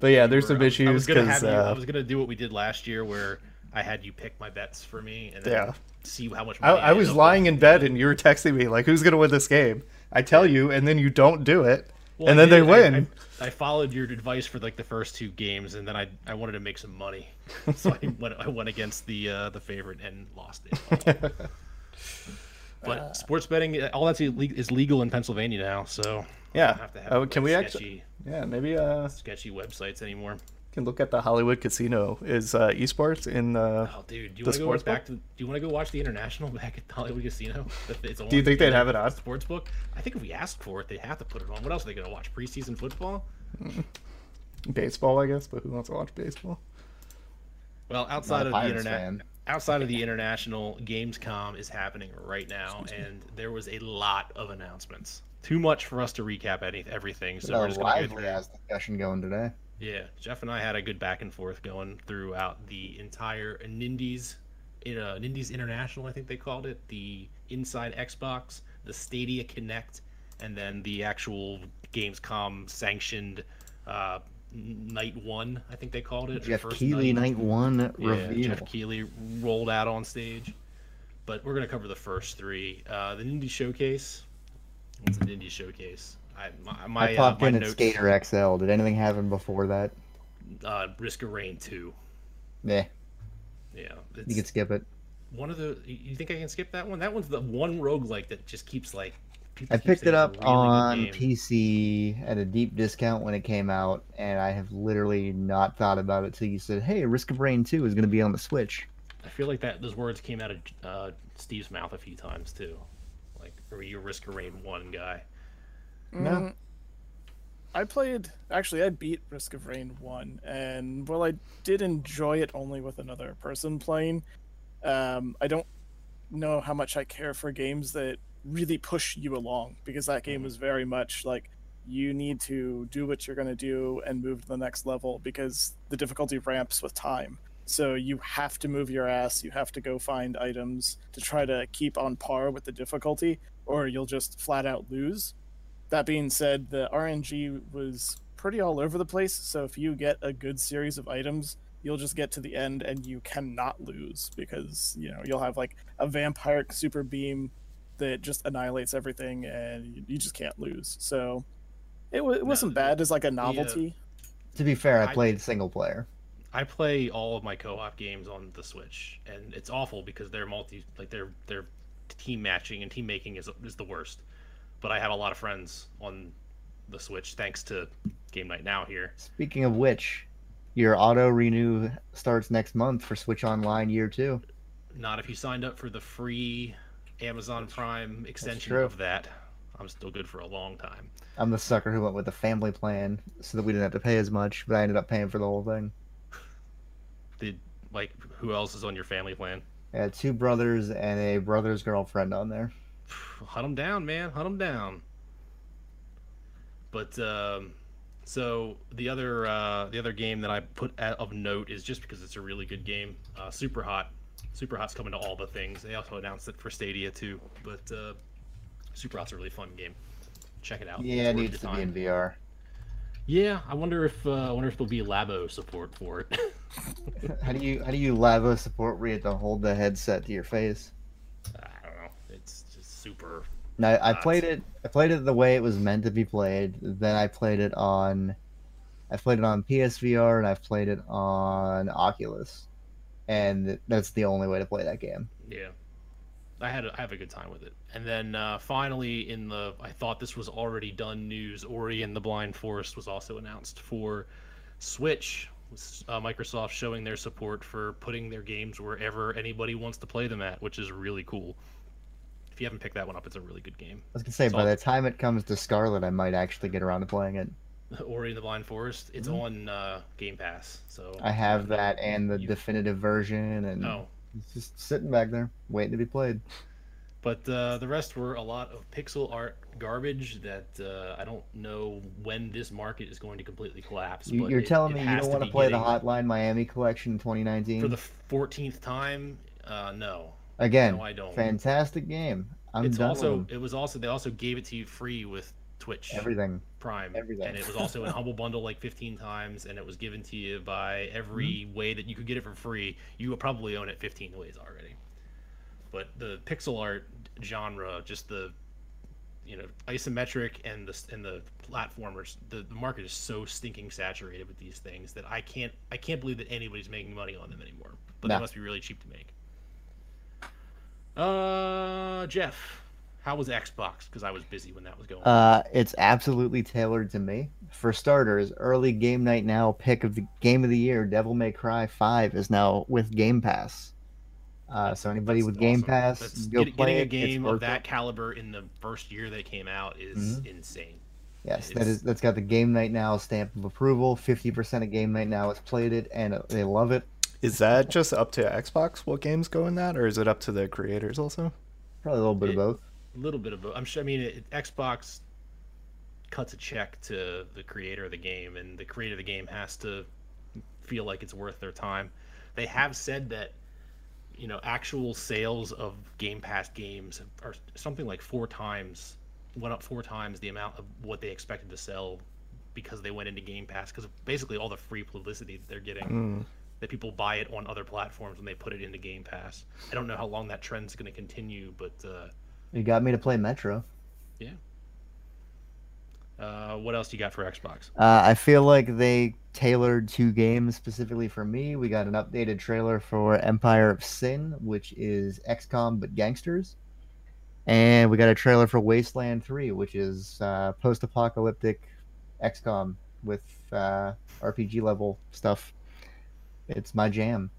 S2: but yeah, there's some
S1: I I
S2: issues because
S1: you- I
S2: uh,
S1: was gonna do what we did last year, where I had you pick my bets for me, and then
S2: Yeah.
S1: see how much.
S2: I,
S1: Money
S2: I was lying in bed and you were texting me like, "Who's gonna win this game?" I tell you, and then you don't do it,
S1: Well,
S2: and
S1: I
S2: then they
S1: did. I-
S2: win.
S1: I, I followed your advice for like the first two games, and then I I wanted to make some money, so I went I went against the uh, the favorite and lost it. all. but sports betting, all that's ille- is legal in Pennsylvania now, so
S2: yeah.
S1: don't have to have
S2: Oh, can we
S1: sketchy,
S2: actually? Yeah, maybe uh,
S1: sketchy websites anymore?
S2: can look at the Hollywood Casino. Is uh, esports in? Uh,
S1: Oh, dude, do you
S2: The
S1: want to go
S2: sports
S1: back to? Do you want to go watch the international back at the Hollywood Casino? It's
S2: Do you think they'd have it on?
S1: Sports book. I think if we asked for it, they have to put it on. What else are they going to watch? Preseason football?
S2: baseball, I guess, but who wants to watch baseball?
S1: Well, outside of the internet,
S3: fan.
S1: Outside of the international, Gamescom is happening right now, and there was a lot of announcements. Too much for us to recap any everything, so we're just going to go
S3: lively
S1: through.
S3: ass discussion going today.
S1: Yeah, Jeff and I had a good back and forth going throughout the entire Nindies, in uh, Nindies International, I think they called it, the Inside Xbox, the Stadia Connect, and then the actual Gamescom sanctioned uh, Night One, I think they called it. Geoff
S3: Keighley night one
S1: yeah. Geoff Keighley rolled out on stage. But we're gonna cover the first three. Uh, the Nindy Showcase. What's the Nindy Showcase? I my, my,
S3: I
S1: uh,
S3: popped
S1: my
S3: in at Skater XL. Did anything happen before that?
S1: uh, Risk of Rain two.
S3: Yeah,
S1: Yeah,
S3: you could skip it.
S1: one of the. You think I can skip that one? That one's the one roguelike that just keeps like
S3: I picked it up
S4: really
S3: on. PC at a deep discount when it came out, and I have literally not thought about it till you said, "Hey, Risk of Rain 2 is going to be on the Switch."
S1: I feel like that those words came out of uh, Steve's mouth a few times too. Like, are you a Risk of Rain one guy?
S3: No.
S5: Mm, I played. Actually, I beat Risk of Rain one, and while I did enjoy it only with another person playing, um, I don't know how much I care for games that really push you along because that game mm-hmm. is very much like you need to do what you're going to do and move to the next level because the difficulty ramps with time. So you have to move your ass, you have to go find items to try to keep on par with the difficulty, or you'll just flat out lose. That being said, the RNG was pretty all over the place, so if you get a good series of items, you'll just get to the end and you cannot lose because, you know, you'll have like a vampire super beam that just annihilates everything and you, you just can't lose. So it, w- it wasn't bad as like a uh, novelty.
S3: To be fair, I
S1: I-
S3: played single player.
S1: I play all of my co-op games on the Switch, and it's awful because they're multi, like they're they're team matching and team making is is the worst. But I have a lot of friends on the Switch thanks to Game Night Now here.
S3: Speaking of which, your auto renew starts next month for Switch Online Year Two.
S1: Not if you signed up for the free Amazon Prime extension of that. I'm still good for a long time.
S3: I'm the sucker who went with the family plan so that we didn't have to pay as much, but I ended up paying for the whole thing.
S1: Did like who else is on your family plan?
S3: I had two brothers and a brother's girlfriend on there.
S1: hunt them down, man. Hunt them down. But um, so the other uh, the other game that I put of note is just because it's a really good game. Uh, Super Hot. Super Hot's coming to all the things. They also announced it for Stadia too. But uh, Super Hot's a really fun game. Check it out.
S3: Yeah,
S1: It's
S3: it needs to be in. VR.
S1: Yeah, I wonder if uh, I wonder if there'll be Labo support for it.
S3: How do you how do you Labo support where you have to hold the headset to your face?
S1: I don't know. It's just super.
S3: No, I played it. I played it the way it was meant to be played. Then I played it on. I played it on PSVR and I've played it on Oculus, and that's the only way to play that game.
S1: Yeah, I had a, I have a good time with it. And then uh, finally, in the I thought this was already done news. Ori and the Blind Forest was also announced for Switch. with, Uh, Microsoft showing their support for putting their games wherever anybody wants to play them at, which is really cool. If you haven't picked that one up, it's a really good game.
S3: I was gonna say
S1: It's
S3: by
S1: all-
S3: the time it comes to Scarlet, I might actually get around to playing it.
S1: Ori and the Blind Forest. It's
S3: Mhm.
S1: on uh, Game Pass, so
S3: I have that and the
S1: You-
S3: definitive version, and
S1: Oh,
S3: it's just sitting back there waiting to be played.
S1: But uh, the rest were a lot of pixel art garbage that uh, I don't know when this market is going to completely collapse.
S3: You,
S1: but
S3: you're
S1: it-
S3: telling
S1: it
S3: me you don't want to play the Hotline Miami collection in 2019?
S1: for the 14th time? Uh, no,
S3: Again,
S1: no, I don't.
S3: fantastic game. I'm
S1: it's also it was also they also gave it to you free with Twitch
S3: everything.
S1: Prime,
S3: everything.
S1: and it was also in Humble Bundle like 15 times, and it was given to you by every
S3: Mm-hmm.
S1: way that you could get it for free. You probably own it 15 ways already. But the pixel art genre, just the you know isometric and the and the platformers, the, the market is so stinking saturated with these things that I can't I can't believe that anybody's making money on them anymore. But
S3: No.
S1: they must be really cheap to make. Uh, Jeff, how was Xbox? Because I was busy when that was going. on.
S3: Uh, it's absolutely tailored to me. For starters, early game night now pick of the game of the year, Devil May Cry 5 is now with Game Pass. Uh, so anybody
S1: That's
S3: with Game. Pass,
S1: That's-
S3: go
S1: get-
S3: play
S1: getting a
S3: it.
S1: Game of that
S3: it.
S1: caliber in the first year they came out is insane.
S3: Yes, that
S1: it's-
S3: is that's got the Game Night Now stamp of approval. Fifty percent of Game Night Now has played it and they love it.
S2: Is that just up to Xbox? What games go in that, or is it up to the creators also?
S3: Probably a little bit
S1: It-
S3: of both.
S1: A little bit of both. I'm sure. I mean, it, Xbox cuts a check to the creator of the game, and the creator of the game has to feel like it's worth their time. They have said that you know actual sales of Game Pass games are something like four times went up four times the amount of what they expected to sell because they went into Game Pass because basically all the free publicity that they're getting
S2: Mm.
S1: that people buy it on other platforms when they put it into Game Pass. I don't know how long that trend's going to continue, but uh,
S3: You got me to play Metro. Yeah.
S1: Uh, what else do you got for Xbox?
S3: Uh, I feel like they tailored two games specifically for me. We got an updated trailer for Empire of Sin, which is XCOM but gangsters. And we got a trailer for Wasteland 3, which is uh, post-apocalyptic XCOM with uh, RPG level stuff. It's my jam,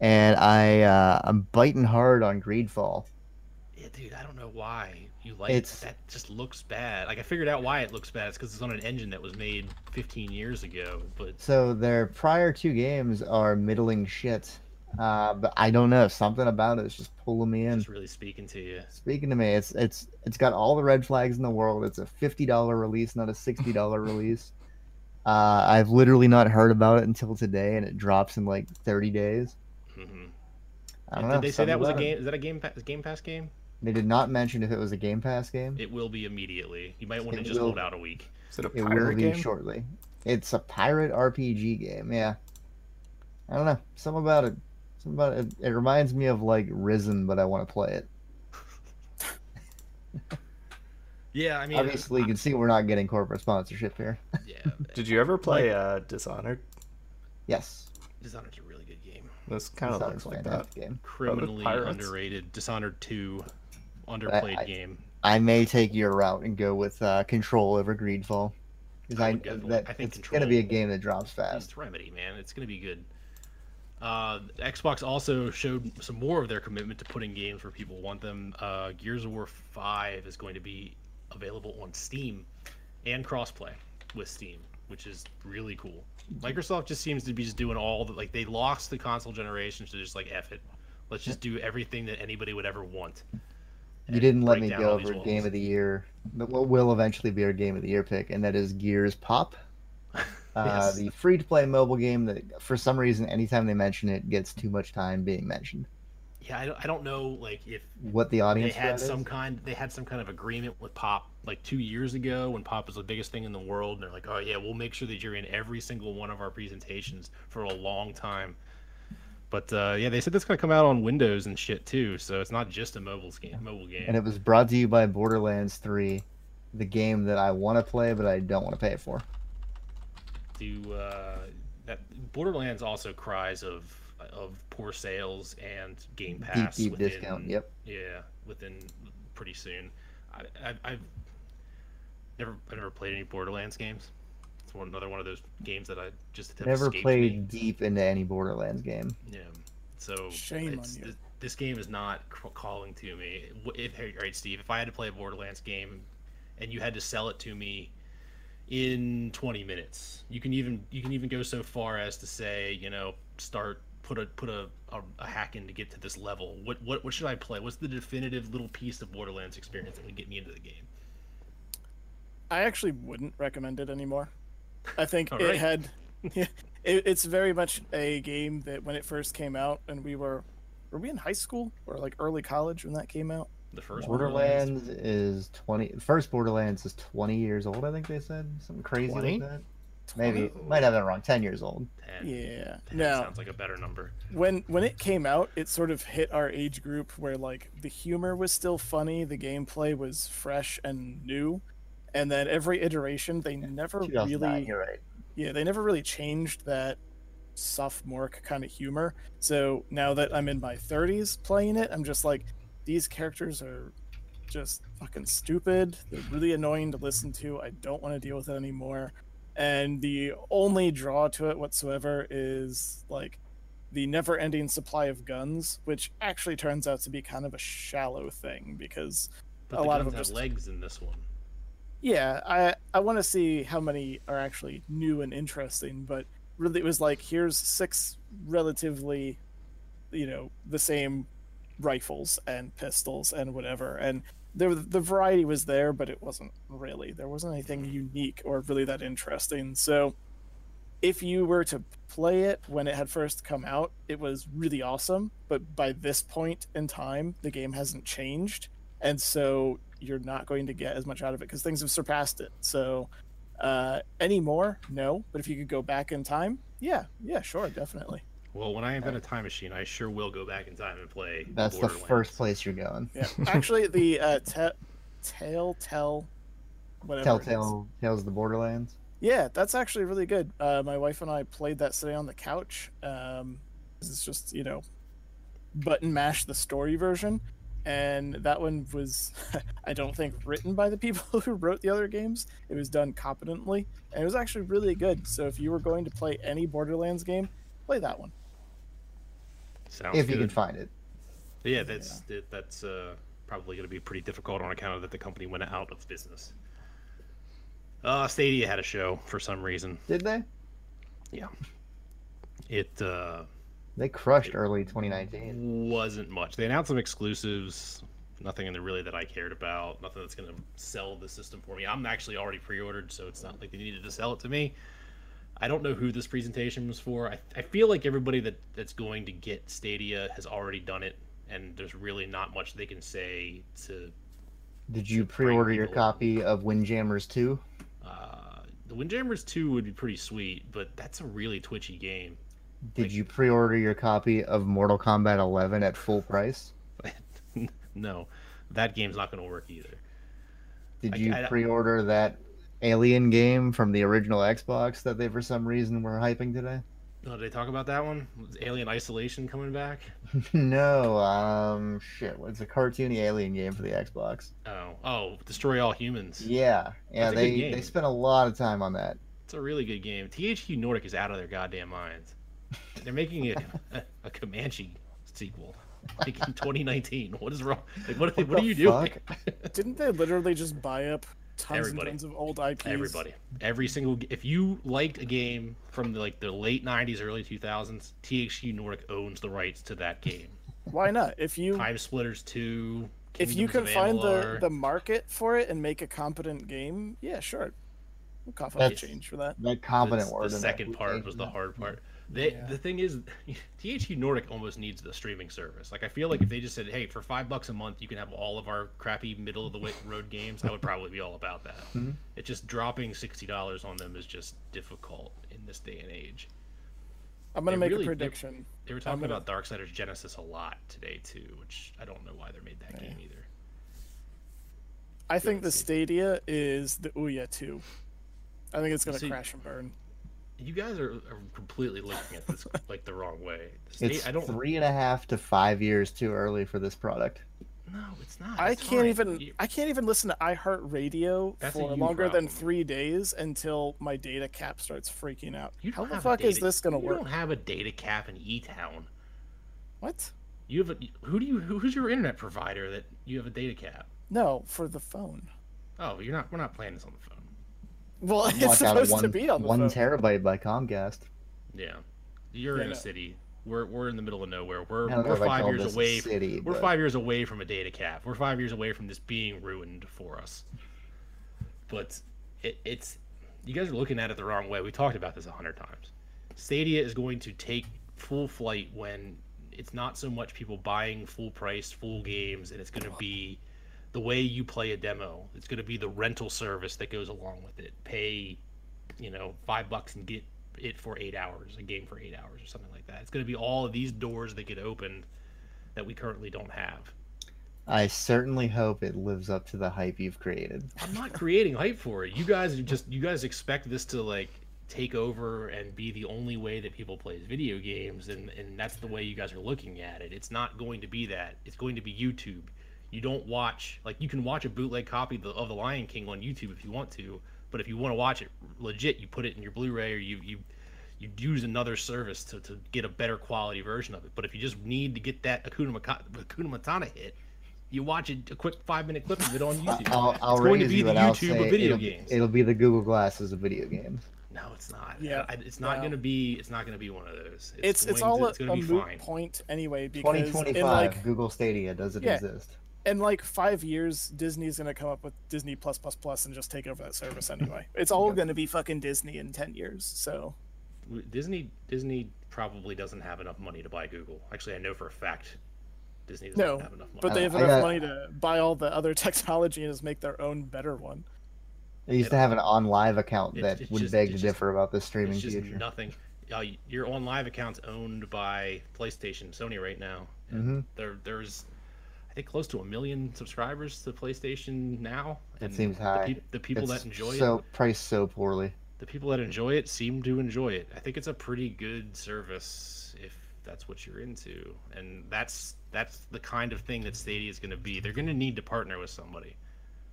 S3: and I uh, I'm biting hard on Greedfall.
S1: Dude, I don't know why you like
S3: It's-
S1: that. Just looks bad. Like I figured out why it looks bad. It's because it's on an engine that was made 15 years ago. But
S3: So their prior two games are middling shit, uh, but I don't know something about it is just pulling me in.
S1: it's really speaking to you.
S3: Speaking to me, it's it's it's got all the red flags in the world. It's a fifty dollar release, not a sixty dollar release. Uh, I've literally not heard about it until today, and it drops in like thirty days.
S1: hmm
S3: I don't
S1: Did
S3: know.
S1: they say that was a game? Is that a game pass, Game Pass game?
S3: They did not mention if it was a Game Pass game.
S1: It will be immediately. You might want to just
S3: will-
S1: hold out a week.
S2: Is it a
S3: It will
S2: pirate
S3: be
S2: game?
S3: shortly. It's a pirate RPG game. Yeah. I don't know. Something about it. Something about it. It reminds me of like Risen, but I want to play it.
S1: Yeah, I mean,
S3: Obviously, you can see we're not getting corporate sponsorship here.
S1: yeah,
S2: Did you ever play uh, Dishonored?
S3: Yes.
S1: Dishonored's a really good game.
S2: This kind of looks like that.
S3: game.
S1: Criminally underrated. Dishonored 2, underplayed
S3: I-
S1: game.
S3: I may take your route and go with uh, Control over Greedfall. Because
S1: I
S3: I,
S1: would go for-
S3: that,
S1: I think
S3: it's going to be a game that drops fast.
S1: It's Remedy, man. It's gonna be good. Uh, Xbox also showed some more of their commitment to putting games where people want them. Uh, Gears of War 5 is going to be available on Steam and crossplay with Steam, which is really cool. Microsoft just seems to be just doing all the like they lost the console generation, so just like F it. Let's just do everything that anybody would ever want.
S3: You didn't let me go over. Game of the Year, but what will eventually be our Game of the Year pick, and that is Gears Pop. Uh,
S1: Yes.
S3: The free to play mobile game that, for some reason, anytime they mention it, gets too much time being mentioned.
S1: Yeah, I don't, I don't know like if
S3: What the
S1: they
S3: audience
S1: had some
S3: is?
S1: kind they had some kind of agreement with pop like two years ago when pop was the biggest thing in the world and they're like oh yeah we'll make sure that you're in every single one of our presentations for a long time but uh, yeah they said that's going to come out on windows and shit too so it's not just a mobile game mobile game
S3: And it was brought to you by Borderlands 3, the game that I want to play but I don't want to pay for.
S1: do uh, that borderlands also cries of of poor sales and game
S3: Deep,
S1: pass
S3: deep
S1: within,
S3: discount. Yep.
S1: yeah within pretty soon I, I, i've never i've never played any borderlands games it's one, another one of those games that i just
S3: Never played
S1: me.
S3: deep into any Borderlands game.
S1: yeah so
S5: Shame on you.
S1: th- this game is not calling to me if hey, right steve if i had to play a borderlands game and you had to sell it to me in 20 minutes you can even you can even go so far as to say you know start put a put a, a, a hack in to get to this level what, what what should i play what's the definitive little piece of borderlands experience that would get me into the game
S5: I actually wouldn't recommend it anymore. I think
S1: All
S5: it
S1: right.
S5: had, yeah, it, it's very much a game that when it first came out, and we were, were we in high school or like early college when that came out?
S1: the first
S3: Borderlands is 20. First Borderlands is 20 years old, I think they said. Something crazy
S2: 20?
S3: like that. 20? Maybe. Might have that wrong. 10 years old.
S1: 10.
S5: Yeah.
S1: 10
S5: No.
S1: sounds like a better number
S5: when when it came out it sort of hit our age group where like the humor was still funny the gameplay was fresh and new and then every iteration they never really
S3: You're right.
S5: yeah they never really changed that sophomore kind of humor. So now that i'm in my 30s playing it i'm just like these characters are just fucking stupid. They're really annoying to listen to. I don't want to deal with it anymore. And the only draw to it whatsoever is like the never ending supply of guns which actually turns out to be kind of a shallow thing because
S1: but
S5: A
S1: the
S5: lot of them
S1: have
S5: just-
S1: legs in this one
S5: yeah, I I want to see how many are actually new and interesting, but really it was like here's six relatively you know the same rifles and pistols and whatever and there the variety was there but it wasn't really there wasn't anything mm-hmm. unique or really that interesting so if you were to play it when it had first come out it was really awesome but by this point in time the game hasn't changed and so you're not going to get as much out of it because things have surpassed it. So, uh, anymore, no. But if you could go back in time, yeah, yeah, sure, definitely.
S1: well when i invent a time machine i sure will go back in time and play
S3: That's the first place you're going.
S5: Yeah, actually, the uh, te- Telltale, whatever. it is.
S3: Telltale Tales of the Borderlands.
S5: Yeah, that's actually really good. Uh, my wife and I played that sitting on the couch. Um, 'cause it's just you know, button mash the story version, and that one was, I don't think, written by the people who wrote the other games. It was done competently, and it was actually really good. So if you were going to play any Borderlands game, play that one.
S1: Sounds
S3: if
S1: good.
S3: you can find it.
S1: Yeah, that's that- that's uh, probably going to be pretty difficult on account of that the company went out of business. Uh, Stadia had a show for some reason.
S3: Did they?
S1: Yeah it uh,
S3: They crushed early 2019.
S1: wasn't much. They announced some exclusives. Nothing in there really that I cared about. Nothing that's going to sell the system for me. I'm actually already pre-ordered, so it's not like they needed to sell it to me. I don't know who this presentation was for. I, I feel like everybody that, that's going to get Stadia has already done it, and there's really not much they can say to
S3: Did you
S1: to
S3: pre-order your copy of Windjammers 2?
S1: Uh, the Windjammers 2 would be pretty sweet, but that's a really twitchy game.
S3: Did
S1: Like-
S3: you pre-order your copy of Mortal Kombat 11 at full price?
S1: no, that game's not going to work either.
S3: Did
S1: I-
S3: you
S1: I-
S3: pre-order that Alien game from the original Xbox that they for some reason were hyping today?
S1: Oh, did they talk about that one? Was Alien Isolation coming back?
S3: no, um, shit. It's a cartoony Alien game for the Xbox.
S1: Oh, oh, Destroy All Humans.
S3: Yeah, yeah.
S1: That's
S3: They they spent a lot of time on that.
S1: It's a really good game. THQ Nordic is out of their goddamn minds. They're making a, a, a Comanche sequel, like in 2019. What is wrong? Like, what, what,
S3: What
S1: are
S3: the
S1: you doing?
S5: Didn't they literally just buy up tons
S1: Everybody.
S5: and tons of old IPs?
S1: Everybody, every single. If you liked a game from the, like the late 90s, early 2000s, THQ Nordic owns the rights to that game.
S5: Why not? If you
S1: Time Splitters 2.
S5: if you can find the the market for it and make a competent game, yeah, sure. We'll cough up a
S3: That's-
S5: change for that.
S3: That competent
S1: the,
S3: word.
S1: the second part was the hard part. They,
S5: Yeah.
S1: The thing is, THQ Nordic almost needs the streaming service. Like, I feel like if they just said, "Hey, for five bucks a month, you can have all of our crappy middle of the road games," I would probably be all about that.
S3: Mhm.
S1: It's just dropping sixty dollars on them is just difficult in this day and age.
S5: I'm gonna
S1: they
S5: make
S1: really-
S5: a prediction.
S1: They were talking
S5: gonna-
S1: about Darksiders Genesis a lot today too, which I don't know why they made that
S5: Yeah.
S1: game either.
S5: I think the. Stadia is the Ouya 2. I think it's gonna crash and burn.
S1: You guys are, are completely looking at this like the wrong way. The state-
S3: It's
S1: I don't.
S3: three and a half to five years too early for this product.
S1: No, it's not.
S5: I
S1: It's
S5: can't
S1: fine.
S5: even
S1: You-
S5: I can't even listen to iHeartRadio
S1: That's
S5: for
S1: you
S5: longer than three days until my data cap starts freaking out.
S1: You
S5: How the
S1: have a
S5: fuck is this gonna
S1: you
S5: work?
S1: You don't have a data cap in E Town.
S5: What?
S1: You have a who do you who's your internet provider that you have a data cap?
S5: No, for the phone.
S1: Oh, you're not. We're not playing this on the phone.
S5: Well, it's
S3: Lock out at
S5: supposed
S3: one,
S5: to be on the
S3: one
S5: phone.
S3: terabyte by Comcast.
S1: Yeah, you're
S5: Yeah,
S1: in a city. We're we're in the middle of nowhere. We're
S3: I don't know
S1: we're five years
S3: this a
S1: away.
S3: city,
S1: we're
S3: but-
S1: five years away from a data cap. We're five years away from this being ruined for us. But it, it's you guys are looking at it the wrong way. We talked about this a hundred times. Stadia is going to take full flight when it's not so much people buying full price full games, and it's going to be the way you play a demo. It's going to be the rental service that goes along with it. Pay, you know, five bucks and get it for eight hours, a game for eight hours or something like that. It's going to be all of these doors that get opened that we currently don't have.
S3: I certainly hope it lives up to the hype you've created.
S1: I'm not creating hype for it. You guys are just you guys expect this to like take over and be the only way that people play video games and and that's the way you guys are looking at it. It's not going to be that. It's going to be YouTube. You don't watch like you can watch a bootleg copy of the, of the Lion King on YouTube if you want to, but if you want to watch it legit, you put it in your Blu-ray or you you you use another service to, to get a better quality version of it. But if you just need to get that Akuna, Maka- Akuna Matata hit, you watch a, a quick five minute clip of it on YouTube.
S3: I'll, I'll
S1: it's going to be
S3: you
S1: the YouTube of video
S3: it'll,
S1: games.
S3: It'll be the Google Glasses of video games.
S1: No, it's not.
S5: Yeah.
S1: I, it's not
S5: No.
S1: going to be. It's not going to be one of those.
S5: It's it's,
S1: going
S5: all
S1: to,
S5: a,
S1: it's going
S5: a
S1: be
S5: moot
S1: fine.
S5: point anyway because in like
S3: Google Stadia does it
S5: Yeah.
S3: exist?
S5: In like five years Disney's gonna come up with Disney plus plus plus and just take over that service anyway. It's all gonna be fucking Disney in ten years. So
S1: Disney Disney probably doesn't have enough money to buy Google. Actually, I know for a fact Disney doesn't
S5: No,
S1: have enough money.
S5: but they have
S3: I
S5: enough
S3: got-
S5: money to buy all the other technology and just make their own better one.
S3: They used to have an OnLive account
S1: It's-
S3: that
S1: it's
S3: would
S1: just-
S3: beg to
S1: just-
S3: differ about the streaming
S1: it's just
S3: future.
S1: nothing. Uh, your OnLive account's owned by PlayStation, Sony right now.
S3: Mm-hmm.
S1: There, there's, I think, close to a million subscribers to PlayStation now.
S3: That
S1: and
S3: seems
S1: the
S3: high.
S1: peop- The, people
S3: It's
S1: that enjoy it,
S3: so priced so poorly.
S1: the people that enjoy it seem to enjoy it. I think it's a pretty good service if that's what you're into, and that's that's the kind of thing that Stadia is going to be. They're going to need to partner with somebody.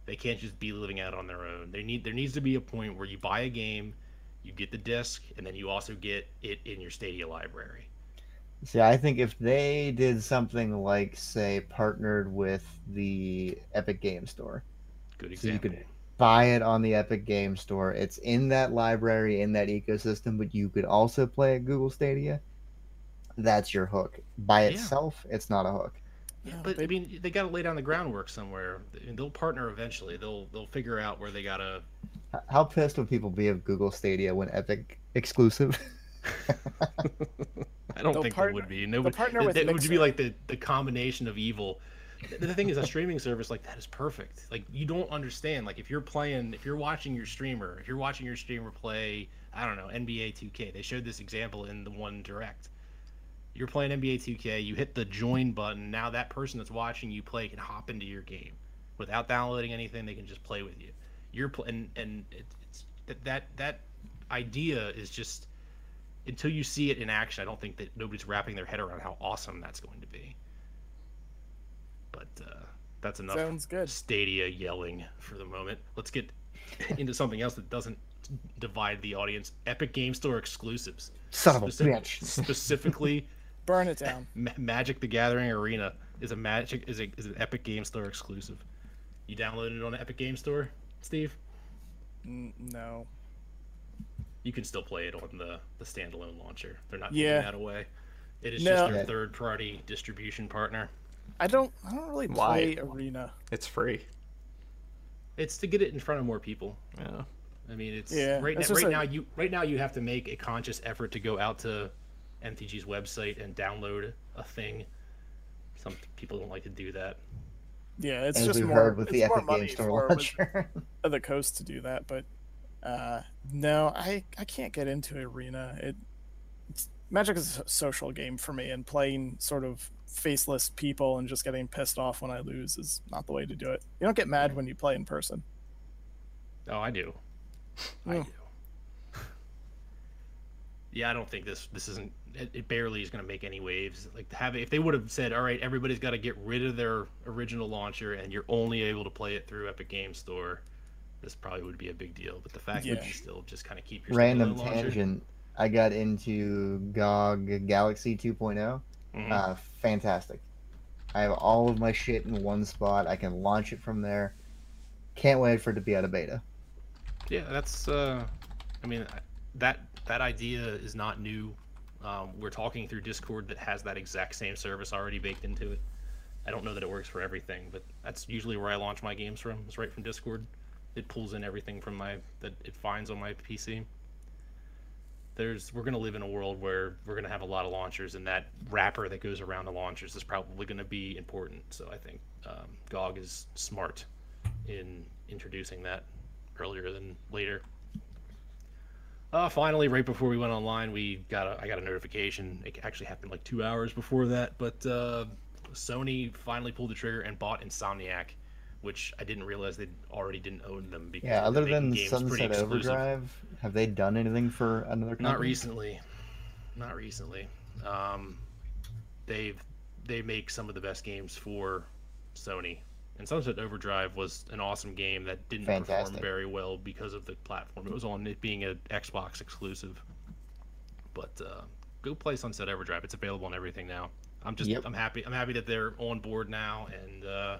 S1: They can't just be living out on their own. They need there needs to be a point where you buy a game, you get the disc, and then you also get it in your Stadia library.
S3: See, I think if they did something like, say, partnered with the Epic Game Store,
S1: Good example.
S3: So you could- buy it on the Epic Game Store. It's in that library, in that ecosystem, but you could also play at Google Stadia. That's your hook. By
S1: Yeah.
S3: itself, it's not a hook.
S1: Yeah, but I mean, they got to lay down the groundwork somewhere. and They'll partner eventually. They'll they'll figure out where they gotta.
S3: How pissed would people be if Google Stadia went Epic exclusive?
S1: I don't
S5: They'll
S1: think
S5: partner-
S1: they would be.
S5: Partner
S1: it-
S5: with
S1: it would be like the the combination of evil. The the thing is, a streaming service like that is perfect. Like you don't understand. Like if you're playing, if you're watching your streamer, if you're watching your streamer play, I don't know, NBA 2K. They showed this example in the one direct. You're playing NBA 2K. You hit the join button. Now that person that's watching you play can hop into your game without downloading anything. They can just play with you. You're pl- and and it, it's that that that idea is just until you see it in action. I don't think that nobody's wrapping their head around how awesome that's going to be. But uh, that's enough.
S5: Sounds good.
S1: Stadia yelling for the moment. Let's get into something else that doesn't divide the audience. Epic Game Store exclusives.
S3: Son of a bitch.
S1: specifically,
S5: Burn it down.
S1: Ma- Magic the Gathering Arena is a Magic is a is an Epic Game Store exclusive. You downloaded it on the Epic Game Store, Steve?
S5: N- no.
S1: You can still play it on the the standalone launcher. They're not
S5: Yeah.
S1: taking that away. It is
S5: No.
S1: just their third party distribution partner.
S5: I don't. I don't really
S2: Why?
S5: play Arena.
S2: It's free.
S1: It's to get it in front of more people.
S2: Yeah.
S1: I mean, it's
S5: Yeah,
S1: right, now, right
S5: a-
S1: now. You right now you have to make a conscious effort to go out to MTG's website and download a thing. Some people don't like to do that.
S5: Yeah, it's
S3: As
S5: just
S3: we've
S5: more.
S3: heard with
S5: it's
S3: the
S5: more
S3: Epic
S5: money
S3: Game Store launcher.
S5: the coast to do that, but uh, no, I I can't get into Arena. It it's, Magic is a social game for me, and playing sort of faceless people and just getting pissed off when I lose is not the way to do it. You don't get mad when you play in person.
S1: Oh, I do. I
S5: Mm.
S1: do. Yeah, I don't think this this isn't. It, it barely is going to make any waves. Like have if they would have said, "All right, everybody's got to get rid of their original launcher, and you're only able to play it through Epic Game Store," this probably would be a big deal. But the fact that you still just kind of keep your
S3: Random tangent. I got into GOG Galaxy 2.0.
S1: Mhm.
S3: Uh, fantastic. I have all of my shit in one spot. I can launch it from there. Can't wait for it to be out of beta.
S1: Yeah, that's. uh I mean, that that idea is not new. Um, we're talking through Discord that has that exact same service already baked into it. I don't know that it works for everything, but that's usually where I launch my games from. It's right from Discord. It pulls in everything from my that it finds on my PC. There's we're gonna live in a world where we're gonna have a lot of launchers, and that wrapper that goes around the launchers is probably gonna be important. So I think um, GOG is smart in introducing that earlier than later. Uh, finally, right before we went online, we got a, I got a notification. It actually happened like two hours before that, but uh, Sony finally pulled the trigger and bought Insomniac, which I didn't realize they already didn't own them. Because
S3: Yeah, other than Sunset. Overdrive, have they done anything for another company?
S1: Not recently. Not recently. Um, they've they make some of the best games for Sony. And Sunset Overdrive was an awesome game that didn't perform very well because of the platform. It was on it being an Xbox exclusive. But uh, go play Sunset Overdrive. It's available on everything now. I'm just
S3: Yep.
S1: I'm happy I'm happy that they're on board now and uh,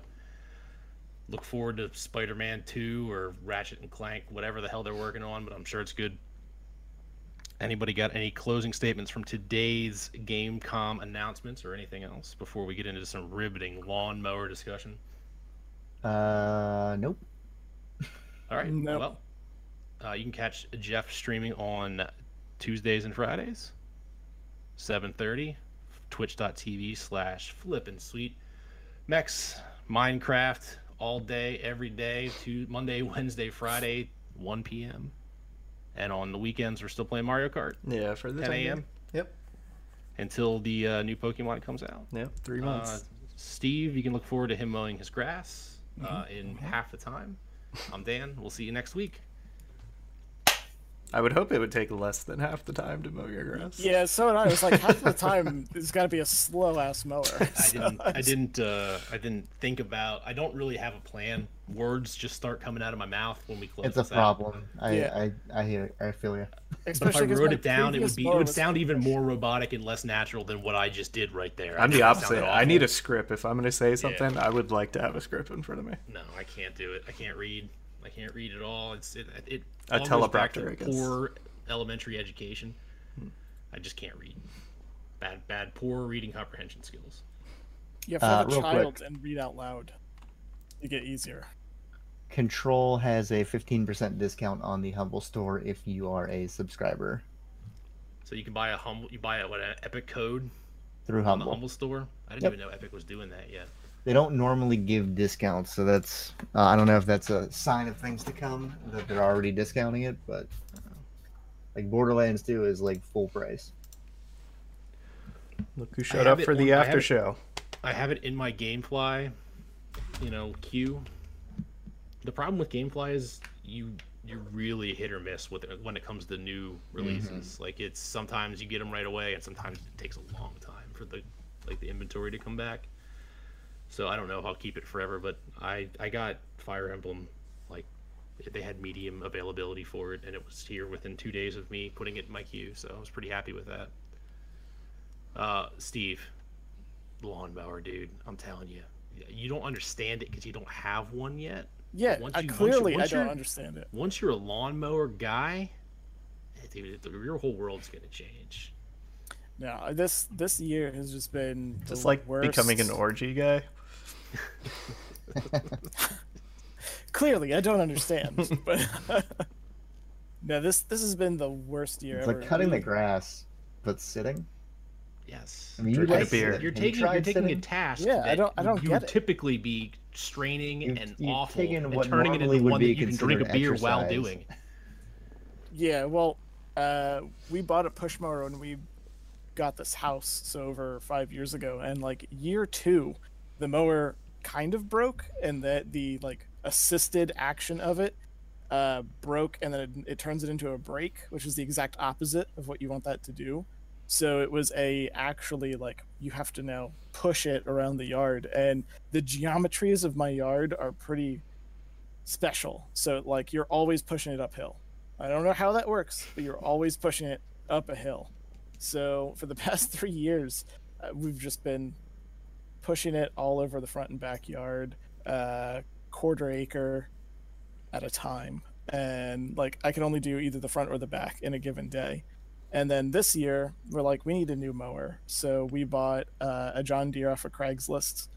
S1: look forward to Spider-Man 2 or Ratchet and Clank, whatever the hell they're working on, but I'm sure it's good. Anybody got any closing statements from today's Gamescom announcements or anything else before we get into some riveting lawnmower discussion?
S3: Uh, nope.
S1: All right.
S5: Nope.
S1: Well, uh, you can catch Jeff streaming on Tuesdays and Fridays, 7.30, twitch.tv slash flippin' sweet. Mex, Minecraft, all day, every day, to Monday, Wednesday, Friday, 1 p.m. And on the weekends, we're still playing Mario Kart
S2: Yeah, for the
S1: 10
S2: time being.
S1: a.m.
S2: Yep.
S1: until the uh, new Pokemon comes out.
S2: Yep. Three
S1: Uh,
S2: months.
S1: Steve, you can look forward to him mowing his grass uh,
S2: Mm-hmm.
S1: in half the time. I'm Dan. We'll see you next week.
S2: I would hope it would take less than half the time to mow your grass.
S5: Yeah, so and I was like, half the time it's got to be a slow ass mower.
S1: I
S5: So
S1: didn't. I
S5: just-
S1: didn't. Uh, I didn't think about. I don't really have a plan. Words just start coming out of my mouth when we close.
S3: It's a
S1: out.
S3: problem. I,
S5: Yeah.
S3: I I hear I feel you.
S1: But if I wrote it down, it would be. It would sound even more robotic and less natural than what I just did right there.
S2: I'm the opposite. I need a script. If I'm going to say something, I would like to have a script in front of me.
S1: No, I can't do it. I can't read. I can't read at all. It's it. it
S2: A
S1: all goes
S2: teleprompter, I guess.
S1: poor elementary education. I just can't read. Bad, bad, poor reading comprehension skills.
S5: You have to
S3: Uh,
S5: a child
S3: quick.
S5: and read out loud to get easier.
S3: Control has a 15% discount on the Humble store if you are a subscriber
S1: So you can buy a humble. You buy a what an Epic code
S3: through
S1: on the
S3: Humble.
S1: Humble store. I didn't
S3: Yep.
S1: even know Epic was doing that yet.
S3: They don't normally give discounts, so that's uh, I don't know if that's a sign of things to come that they're already discounting it, but uh, like Borderlands 2 is like full price.
S2: Look who showed up
S1: it
S2: for
S1: on-
S2: the
S1: I have
S2: after
S1: it-
S2: show.
S1: I have it in my GameFly, you know, queue. The problem with GameFly is you you really hit or miss with it when it comes to new releases. Like it's sometimes you get them right away, and sometimes it takes a long time for the like the inventory to come back. So I don't know if I'll keep it forever, but I I got Fire Emblem like they had medium availability for it, and it was here within two days of me putting it in my queue. So I was pretty happy with that. Uh, Steve, lawnmower, dude. I'm telling you, you don't understand it because you don't have one yet.
S5: Yeah,
S1: Once
S5: I
S1: you- once you-
S5: clearly
S1: once
S5: I don't understand it.
S1: Once you're a lawnmower guy, dude, your whole world's gonna change.
S5: No, this this year has just been the
S2: Just like
S5: worst.
S2: becoming an orgy guy.
S5: Clearly, I don't understand. but no, this this has been the worst year
S3: It's
S5: ever.
S3: like cutting the grass, but sitting.
S1: Yes.
S3: I mean, you
S2: Drinking a
S3: guys
S2: beer.
S3: sit.
S1: You're
S3: Have you
S1: taking you're
S3: tried
S1: taking a task.
S5: Yeah, I
S1: that
S5: don't- I don't
S1: you
S5: get
S1: would
S5: it.
S1: typically be straining
S3: You've-
S1: and
S3: you've
S1: awful
S3: taken
S1: and turning it into one that you can drink a
S3: considered
S1: beer while doing.
S5: Yeah, well, uh, we bought a push mower when we got this house, so over five years ago, and like year two, the mower kind of broke, and that the like assisted action of it uh, broke, and then it, it turns it into a brake, which is the exact opposite of what you want that to do. So it was a actually like you have to now push it around the yard, and the geometries of my yard are pretty special. So like you're always pushing it uphill. I don't know how that works, but you're always pushing it up a hill. So for the past three years, uh, we've just been pushing it all over the front and backyard, uh, quarter acre at a time. And like I can only do either the front or the back in a given day. And then this year, we're like, we need a new mower. So we bought uh, a John Deere off of Craigslist.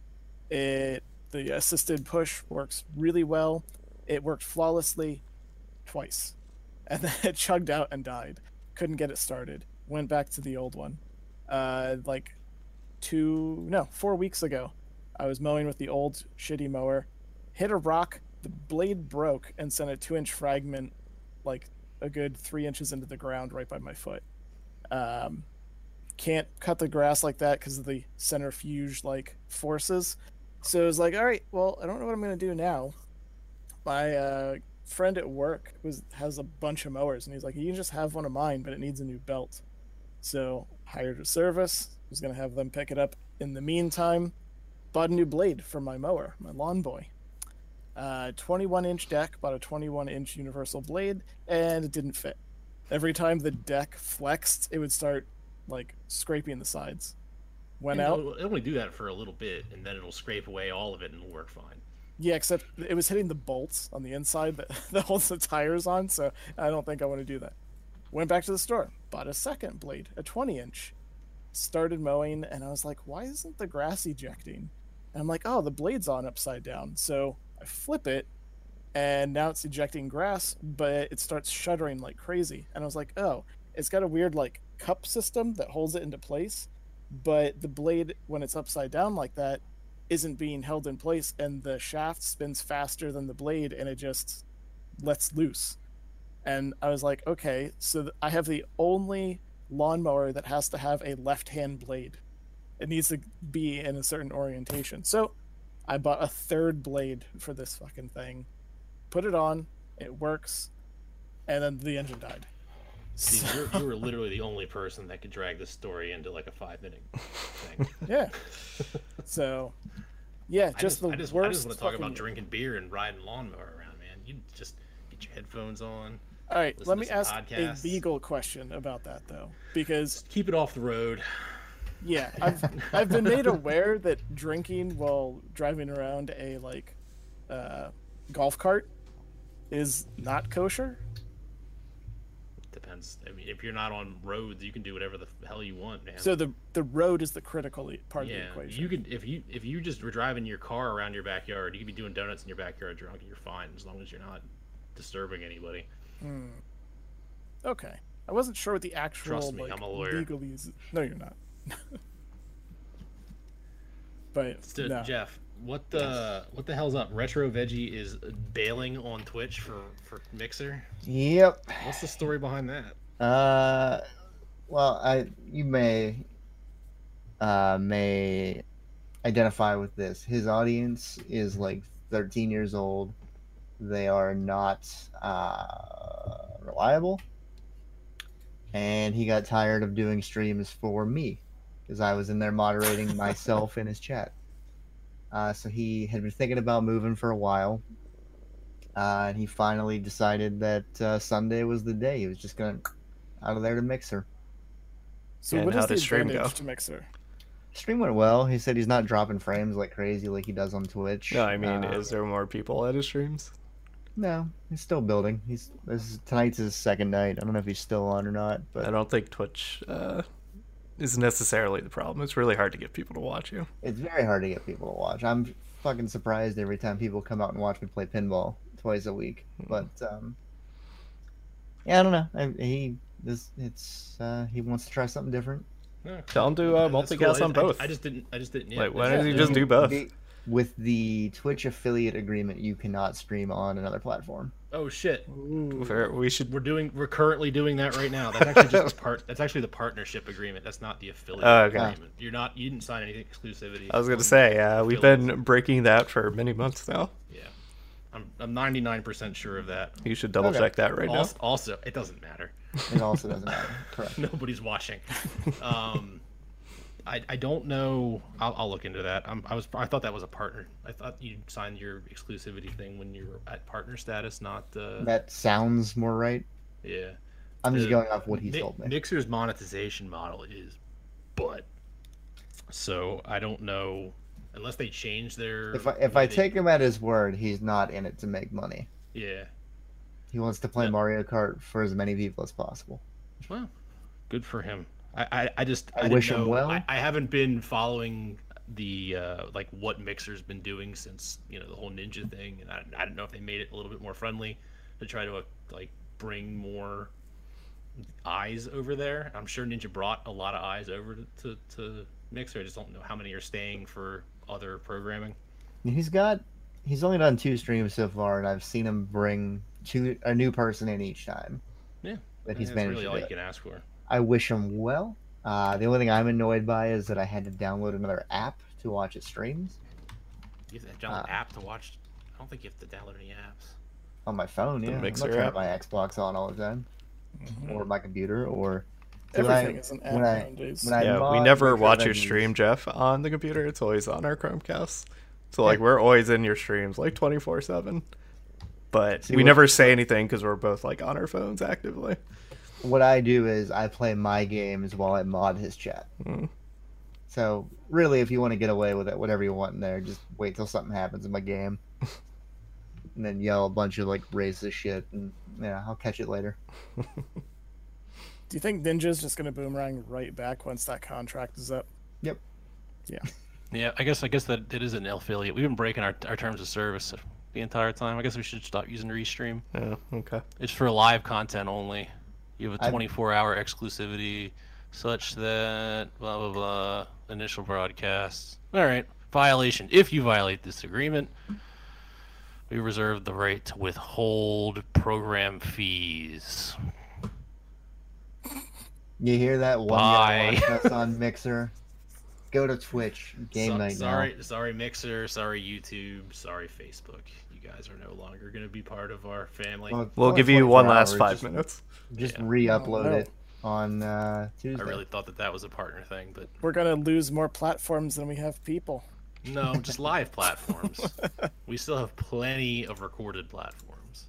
S5: It the assisted push works really well. It worked flawlessly twice. And then it chugged out and died. Couldn't get it started. Went back to the old one. Uh, like two, no, four weeks ago, I was mowing with the old shitty mower, hit a rock, the blade broke, and sent a two inch fragment like a good three inches into the ground right by my foot. Um, can't cut the grass like that because of the centrifuge like forces. So it was like, all right, well, I don't know what I'm gonna do now. My uh, friend at work was has a bunch of mowers, and he's like, you can just have one of mine, but it needs a new belt. So hired a service. Was gonna have them pick it up. In the meantime, bought a new blade for my mower, my lawn boy. Uh, 21 inch deck, bought a 21 inch universal blade, and it didn't fit. Every time the deck flexed, it would start like scraping the sides. Went
S1: And
S5: out,
S1: It'll, it'll only do that for a little bit, and then it'll scrape away all of it, and it'll work fine.
S5: Yeah, except it was hitting the bolts on the inside that, that holds the tires on, so I don't think I want to do that. Went back to the store, bought a second blade, a 20 inch. Started mowing, and I was like, why isn't the grass ejecting? And I'm like, oh, the blade's on upside down. So I flip it, and now it's ejecting grass, but it starts shuddering like crazy. And I was like, oh, it's got a weird like cup system that holds it into place, but the blade, when it's upside down like that, isn't being held in place and the shaft spins faster than the blade and it just lets loose and i was like okay so i have the only lawnmower that has to have a left hand blade it needs to be in a certain orientation so i bought a third blade for this fucking thing put it on it works and then the engine died
S1: See,
S5: So-
S1: you're, you were literally the only person that could drag this story into like a five minute thing.
S5: yeah. So, yeah,
S1: I
S5: just, the
S1: I just,
S5: worst.
S1: I just want to talk about drinking beer and riding lawnmower around, man. You just get your headphones on.
S5: All right,
S1: listen
S5: let me ask
S1: podcasts.
S5: a legal question about that though, because
S1: Keep it off the road.
S5: yeah, I've I've been made aware that drinking while driving around a like uh, golf cart is not kosher.
S1: Depends. I mean, if you're not on roads, you can do whatever the hell you want, man.
S5: So the the road is the critical part of the
S1: yeah,
S5: equation.
S1: you could if you if you just were driving your car around your backyard, you could be doing donuts in your backyard drunk, and you're fine as long as you're not disturbing anybody.
S5: Hmm. Okay, I wasn't sure what the actual
S1: Trust me,
S5: like,
S1: I'm a lawyer.
S5: legalese. No, you're not. but
S1: So,
S5: no.
S1: Jeff, what the what the hell's up? Retro Veggie is bailing on Twitch for for Mixer.
S3: Yep.
S1: What's the story behind that?
S3: Uh, well, I you may uh may identify with this. His audience is like 13 years old. They are not uh reliable. And he got tired of doing streams for me because I was in there moderating myself in his chat. Uh, so he had been thinking about moving for a while. Uh, and he finally decided that uh, Sunday was the day. He was just going to out of there to Mixer.
S5: So
S2: And
S5: what
S2: how
S5: is the
S2: stream
S5: advantage
S2: go?
S5: to Mixer?
S3: Stream went well. He said he's not dropping frames like crazy like he does on Twitch.
S2: No, I mean,
S3: Uh,
S2: is there more people at his streams?
S3: No, he's still building. He's this is, tonight's his second night. I don't know if he's still on or not, but I
S2: don't think Twitch uh, is necessarily the problem. It's really hard to get people to watch you.
S3: it's very hard to get people to watch. I'm fucking surprised every time people come out and watch me play pinball twice a week.
S2: Hmm.
S3: But um, yeah, I don't know. I, he this it's uh, he wants to try something different.
S1: No,
S2: Tell him to uh,
S1: that's cool.
S2: multicast
S1: I-
S2: on
S1: I-
S2: both.
S1: I, just didn't. I just didn't. Yeah,
S2: Wait, why
S1: that's-
S2: doesn't he just do both?
S3: The- with the Twitch affiliate agreement, you cannot stream on another platform.
S1: Oh shit!
S2: Fair- We should.
S1: We're doing. We're currently doing that right now. That's actually just the part. That's actually the partnership agreement. That's not the affiliate
S2: Oh, okay.
S1: agreement. You're not. You didn't sign any exclusivity.
S2: I was gonna
S1: on
S2: say, uh, we've been breaking that for many months now.
S1: Yeah, I'm. I'm 99% sure of that.
S2: You should double
S3: Okay.
S2: check that right
S1: also, also, it doesn't matter.
S3: It also doesn't matter. Correct.
S1: Nobody's watching. Um, I, I don't know. I'll, I'll look into that. I'm, I was I thought that was a partner. I thought you signed your exclusivity thing when you were at partner status, not uh,
S3: That sounds more right.
S1: yeah.
S3: I'm just going off what he
S1: Mi-
S3: told me.
S1: Mixer's monetization model is but. So I don't know unless they change their.
S3: If I, if I take him at his word, he's not in it to make money.
S1: yeah,
S3: He wants to play
S1: Yeah.
S3: Mario Kart for as many people as possible.
S1: well, good for him. I I, I just
S3: I
S1: didn't
S3: wish him
S1: know-
S3: well.
S1: I, I haven't been following the uh like what Mixer's been doing since you know the whole Ninja thing, and I I don't know if they made it a little bit more friendly to try to uh, like bring more eyes over there. I'm sure Ninja brought a lot of eyes over to, to, to Mixer. I just don't know how many are staying for other programming.
S3: He's got he's only done two streams so far, and I've seen him bring two a new person in each time.
S1: Yeah,
S3: that he's managed
S1: really all you can ask for.
S3: I wish him well. Uh, the only thing I'm annoyed by is that I had to download another app to watch his streams
S1: You have to download
S3: Uh,
S1: an app to watch. I don't think you have to download any apps.
S3: on my phone.
S2: The
S3: Yeah, I'm
S2: Mixer
S3: not
S2: app?
S3: my Xbox on all the time,
S5: Mhm.
S3: or my computer, or See, when I-
S5: is an app
S3: when I-
S5: nowadays.
S3: when I
S2: yeah, we never watch your stream, Jeff, on the computer. It's always on our Chromecast. So like we're always in your streams, like twenty four seven. But
S3: See,
S2: we never say anything because we're both like on our phones actively.
S3: What I do is I play my games while I mod his chat.
S2: Mm.
S3: So really, if you want to get away with it, whatever you want in there, just wait till something happens in my game, and then yell a bunch of like racist shit, and yeah, I'll catch it later.
S5: Do you think Ninja's just gonna boomerang right back once that contract is up? Yep.
S1: Yeah. Yeah, I guess I guess that it is an affiliate. We've been breaking our, our terms of service the entire time. I guess we should stop using Restream.
S2: Yeah, okay.
S1: It's for live content only. You have a
S3: I've-
S1: 24 hour exclusivity such that blah blah blah initial broadcasts. All right, violation. If you violate this agreement, we reserve the right to withhold program fees.
S3: You hear that? One
S1: Bye.
S3: guy on Mixer. Go to Twitch, Game
S1: So-
S3: Night
S1: sorry,
S3: now.
S1: sorry Mixer, sorry YouTube, sorry Facebook. You guys are no longer going to be part of our family.
S3: Well,
S2: We'll give you one last
S3: hours,
S2: five
S3: just,
S2: minutes.
S3: Just
S1: Yeah.
S3: re-upload
S5: Oh, no.
S3: it on uh, Tuesday.
S1: I really thought that that was a partner thing, but
S5: We're gonna lose more platforms than we have people.
S1: no, just live platforms. we still have plenty of recorded platforms.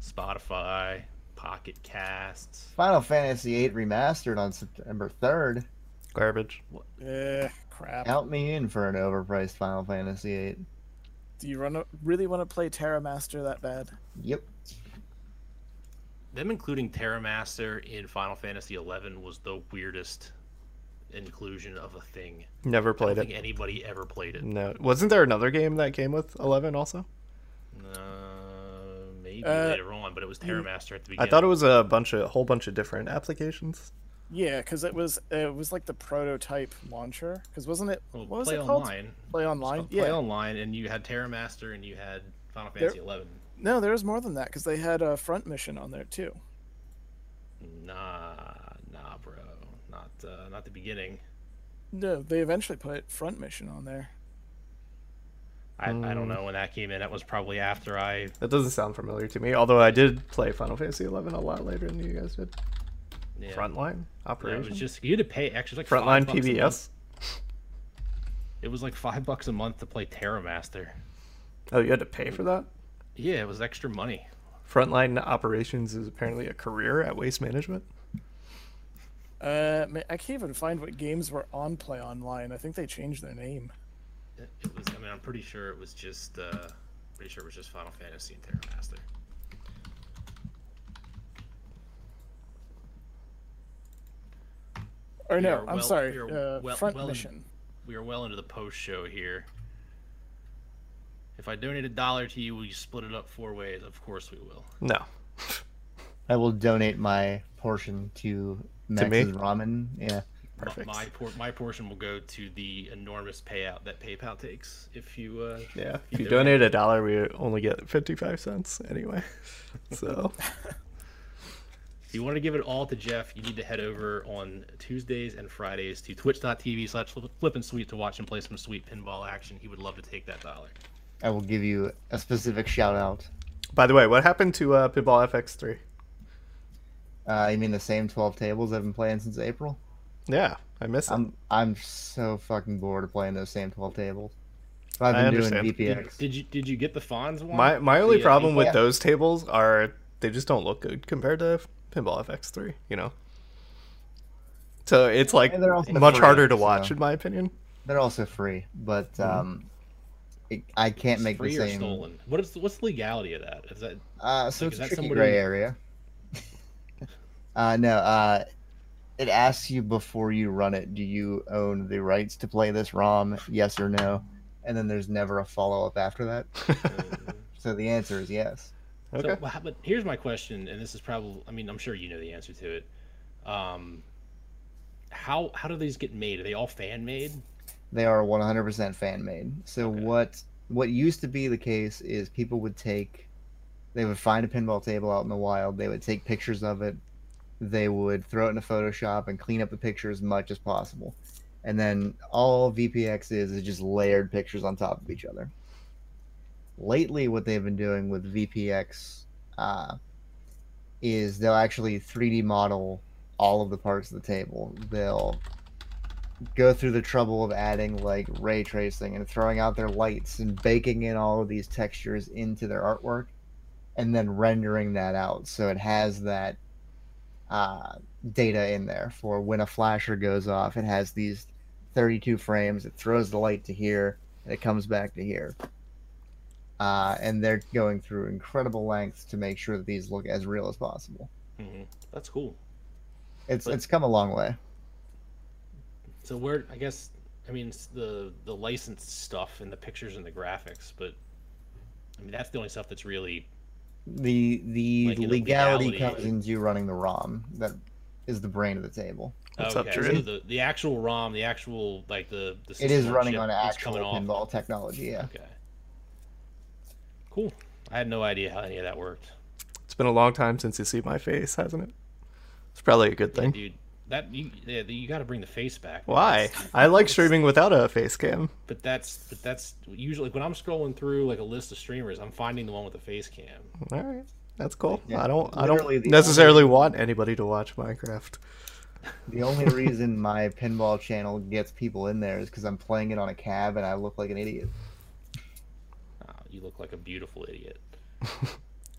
S1: Spotify, Pocket Casts.
S3: Final Fantasy VIII remastered on September 3rd.
S2: Garbage. What?
S5: Eh, crap.
S3: Count me in for an overpriced Final Fantasy VIII.
S5: Do you run, really want to play Tetra Master that bad?
S3: Yep.
S1: Them including Tetra Master in Final Fantasy XI was the weirdest inclusion of a thing.
S2: Never
S1: I don't
S2: played
S1: think
S2: it.
S1: anybody ever played it.
S2: No. Wasn't there another game that came with 11 also?
S1: Uh, maybe
S5: Uh,
S1: later on, but it was Tetra Master at the beginning.
S2: I thought it was a bunch of a whole bunch of different applications.
S5: Yeah, because it was it was like the prototype launcher. Because wasn't it?
S1: Well,
S5: what was
S1: play
S5: it called?
S1: online.
S5: Play online.
S1: called
S5: Yeah.
S1: Play online, and you had Tetra Master, and you had Final
S5: There-
S1: Fantasy XI.
S5: No, there was more than that because they had a front mission on there too.
S1: Nah, nah, bro, not uh, not the beginning.
S5: No, they eventually put front mission on there.
S1: I, I
S2: Hmm.
S1: don't know when that came in. That was probably after I.
S2: That doesn't sound familiar to me. Although I did play Final Fantasy 11 a lot later than you guys did.
S1: Yeah,
S2: Frontline
S1: Yeah, it was just you had to pay actually like
S2: Frontline
S1: five bucks a month.
S2: PBS.
S1: It was like five bucks a month to play Tetra Master.
S2: Oh, you had to pay for that.
S1: Yeah, it was extra money.
S2: Frontline operations is apparently a career at Waste Management.
S5: Uh, I can't even find what games were on Play Online. I think they changed their name.
S1: It, it was. I mean, I'm pretty sure it was just. Uh, pretty sure it was just Final Fantasy and Tetra Master.
S5: Or
S1: We
S5: no,
S1: are
S5: I'm
S1: well-
S5: sorry.
S1: we are
S5: Uh,
S1: well-
S5: front
S1: well in-
S5: mission.
S1: We are well into the post show here. If I donate a dollar to you, will you split it up four ways? Of course we will.
S2: No.
S3: I will donate my portion to
S2: To
S3: Ramen. Yeah.
S1: My-
S2: Perfect.
S1: My por- my portion will go to the enormous payout that PayPal takes. If you uh,
S2: Yeah.
S1: you
S2: If you
S1: donate.
S2: donate a dollar, we only get 55 cents anyway. So,
S1: If you want to give it all to Jeff, you need to head over on Tuesdays and Fridays to twitch.tv slash flip and sweet to watch him play some sweet pinball action. He would love to take that dollar.
S3: I will give you a specific shout out.
S2: by the way, what happened to uh, Pinball FX3?
S3: Uh, you mean the same 12 tables I've been playing since April?
S2: Yeah, I miss it.
S3: I'm I'm so fucking bored of playing those same 12 tables. So I've
S2: I
S3: been doing
S2: understand.
S1: Did,
S3: VPX.
S1: did you did you get the Fonz one?
S2: My my only
S1: The, uh,
S2: problem with
S3: yeah.
S2: those tables are they just don't look good compared to Pinball FX3. You know. So it's like
S3: And they're also
S2: much
S3: free,
S2: harder to watch,
S3: so-
S2: in my opinion.
S3: They're also free, but
S2: Mm-hmm.
S3: um, it, I can't
S1: It's
S3: make the
S1: free or stolen. What is what's the legality of that? Is that
S3: Uh, so
S1: Like,
S3: it's
S1: is
S3: a tricky
S1: somebody-
S3: gray area. uh, no, uh, it asks you before you run it, do you own the rights to play this ROM? Yes or no? And then there's never a follow up after that.
S1: uh,
S3: So the answer is yes.
S2: Okay.
S1: So, but here's my question, and this is probably, I mean, I'm sure you know the answer to it. Um, how how do these get made? Are they all fan made?
S3: They are 100% fan made. So
S1: Okay.
S3: what what used to be the case is people would take they would find a pinball table out in the wild, they would take pictures of it, they would throw it into Photoshop and clean up the picture as much as possible. And then all VPX is is just layered pictures on top of each other. Lately what they've been doing with VPX uh, is they'll actually 3D model all of the parts of the table. They'll go through the trouble of adding like ray tracing and throwing out their lights and baking in all of these textures into their artwork and then rendering that out. So it has that uh, data in there for when a flasher goes off. It has these 32 frames. It throws the light to here and it comes back to here uh, and they're going through incredible lengths to make sure that these look as real as possible
S1: hmm That's cool.
S3: it's
S1: But-
S3: it's come a long way
S1: So where I guess I mean it's the the licensed stuff and the pictures and the graphics, but I mean that's the only stuff that's really
S3: the the
S1: Like,
S3: legality,
S1: legality.
S3: comes into you running the ROM. That is the brain of the table.
S2: What's up,
S1: okay.
S2: Drew?
S1: so the the actual ROM, the actual like the the
S3: It is running on
S1: is
S3: actual
S1: coming off.
S3: pinball technology. Yeah.
S1: Okay. Cool. I had no idea how any of that worked.
S2: It's been a long time since you see my face, hasn't it? It's probably a good
S1: Yeah,
S2: thing.
S1: dude. that you yeah, you got to bring the face back.
S2: Why? I like streaming without a face cam.
S1: But that's but that's usually when I'm scrolling through like a list of streamers, I'm finding the one with the face cam.
S2: All right, that's cool.
S3: Yeah,
S2: I don't. I don't necessarily
S3: only-
S2: want anybody to watch Minecraft.
S3: The only reason my pinball channel gets people in there is because I'm playing it on a cab and I look like an idiot.
S1: You look like a beautiful idiot.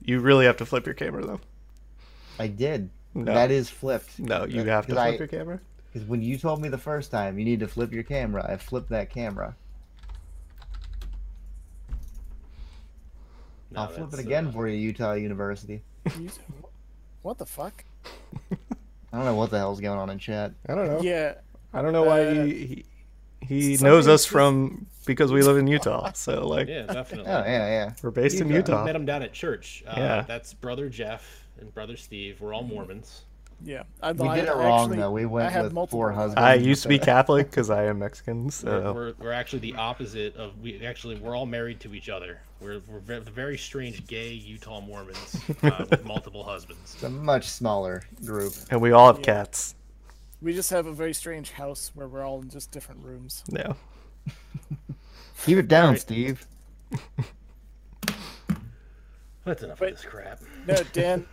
S2: You really have to flip your camera though.
S3: I did.
S2: No.
S3: That is flipped.
S2: No, you have to flip
S3: I-
S2: your camera.
S3: Because when you told me the first time you need to flip your camera, I flipped that camera.
S1: No,
S3: I'll flip it again
S1: uh,
S3: for you, Utah University.
S5: What the fuck?
S3: I don't know what the hell's going on in chat.
S2: I don't know.
S5: Yeah,
S2: I don't know why
S5: Uh,
S2: he he, he
S5: something
S2: knows us from because we live in Utah. So like
S1: Yeah, definitely.
S3: Oh yeah, yeah.
S2: we're based in
S3: Utah.
S2: Utah.
S1: We met him down at church. Uh,
S2: Yeah.
S1: That's brother Jeff and brother Steve. We're all Mormons.
S5: yeah. I,
S3: We
S5: I
S3: did it wrong though. We
S5: I
S3: went with
S5: multiple
S3: four
S5: ones.
S3: husbands.
S2: I used to be Catholic because I am Mexican.
S1: We're,
S2: So
S1: we're, we're actually the opposite of we actually we're all married to each other. We're we're very strange gay Utah Mormons uh, with multiple husbands.
S3: It's a much smaller group.
S2: and we all have
S5: Yeah.
S2: cats.
S5: We just have a very strange house where we're all in just different rooms.
S2: Yeah.
S3: Keep it down,
S1: Alright.
S3: Steve.
S1: That's enough
S5: Wait.
S1: of this crap.
S5: No, Dan.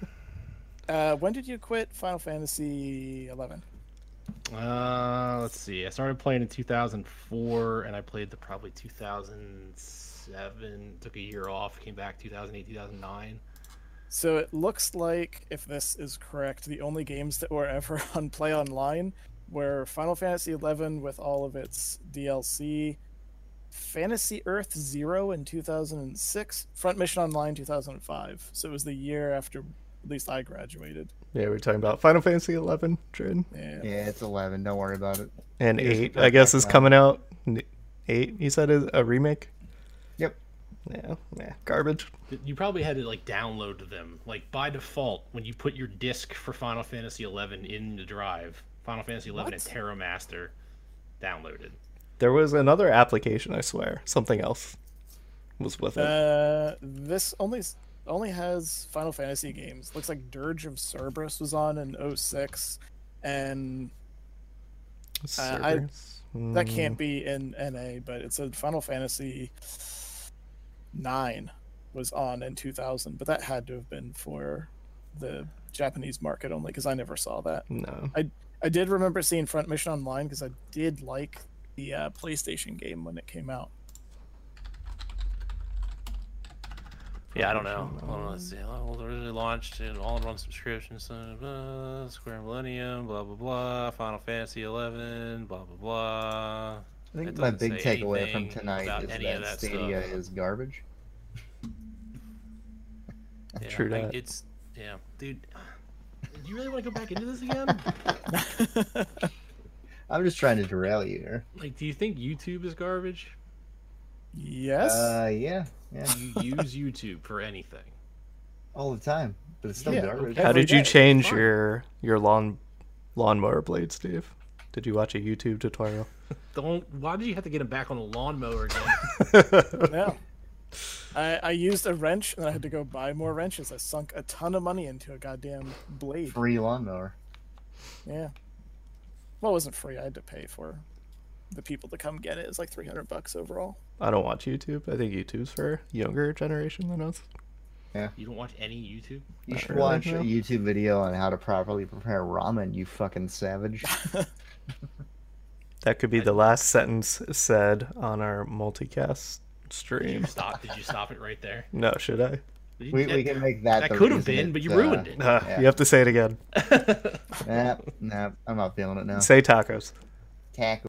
S5: uh, when did you quit Final Fantasy Eleven?
S1: Uh, let's see. I started playing in 2004, and I played the probably 2007. Took a year off. Came back 2008, 2009.
S5: So it looks like, if this is correct, the only games that were ever on Play Online were Final Fantasy XI with all of its DLC, Fantasy Earth Zero in 2006, Front Mission Online 2005. So it was the year after at least I graduated.
S2: Yeah, we're talking about Final Fantasy 11, Trin.
S5: Yeah.
S3: Yeah, it's eleven. Don't worry about it.
S2: And
S3: Here's
S2: 8, I guess, is coming out. 8, you said is a remake?
S3: Yep.
S2: Yeah, yeah, garbage.
S1: You probably had to like download them. Like by default, when you put your disc for Final Fantasy 11 in the drive, Final Fantasy 11 and
S5: What?
S1: Tetra Master downloaded.
S2: There was another application, I swear. Something else was with it.
S5: Uh, this only only has Final Fantasy games. Looks like Dirge of Cerberus was on in 06, and uh, I-
S2: Cerberus?
S5: that
S2: Mm,
S5: can't be in NA, but it's a Final Fantasy nine was on in 2000, but that had to have been for the Japanese market only because I never saw that.
S2: No.
S5: I I did remember seeing Front Mission Online because I did like the uh, PlayStation game when it came out.
S1: Yeah, I don't know. Hold on, let's see. Well, it was originally launched in all-in-one subscription, so, uh, Square Millennium, blah blah blah, Final Fantasy 11, blah blah blah.
S3: I think my big takeaway from tonight is that,
S1: that
S3: Stadia
S1: stuff.
S3: is garbage.
S1: Yeah,
S2: True
S1: I-
S2: that.
S1: it's yeah, dude. Do you really want to go back into this again?
S3: I'm just trying to derail you here.
S1: Like, do you think YouTube is garbage?
S5: yes.
S3: Uh, yeah, yeah,
S1: You use YouTube for anything.
S3: all the time, but it's still
S5: Yeah,
S3: garbage.
S5: okay.
S2: How did you change your your lawn lawnmower blade, Steve? Did you watch a YouTube tutorial?
S1: Don't. Why did you have to get him back on the lawnmower again?
S5: No. I, I used a wrench and I had to go buy more wrenches. I sunk a ton of money into a goddamn blade.
S3: Free lawnmower.
S5: Yeah. Well, it wasn't free. I had to pay for the people to come get it. It's like 300 bucks overall.
S2: I don't watch YouTube. I think YouTube's for younger generation than us. Yeah.
S1: You don't watch any YouTube?
S3: You
S2: Not
S3: should
S2: really,
S3: watch
S2: no.
S3: a YouTube video on how to properly prepare ramen. You fucking savage.
S2: That could be the last sentence said on our multicast
S1: Did
S2: stream.
S1: you stop? Did you stop it right there?
S2: No, should I?
S3: We, we can make that.
S1: that could have been, but you
S3: uh,
S1: ruined it.
S2: Uh,
S3: Yeah.
S2: You have to say it again.
S3: Nah, nah, I'm not feeling it now.
S2: Say tacos.
S3: Taco.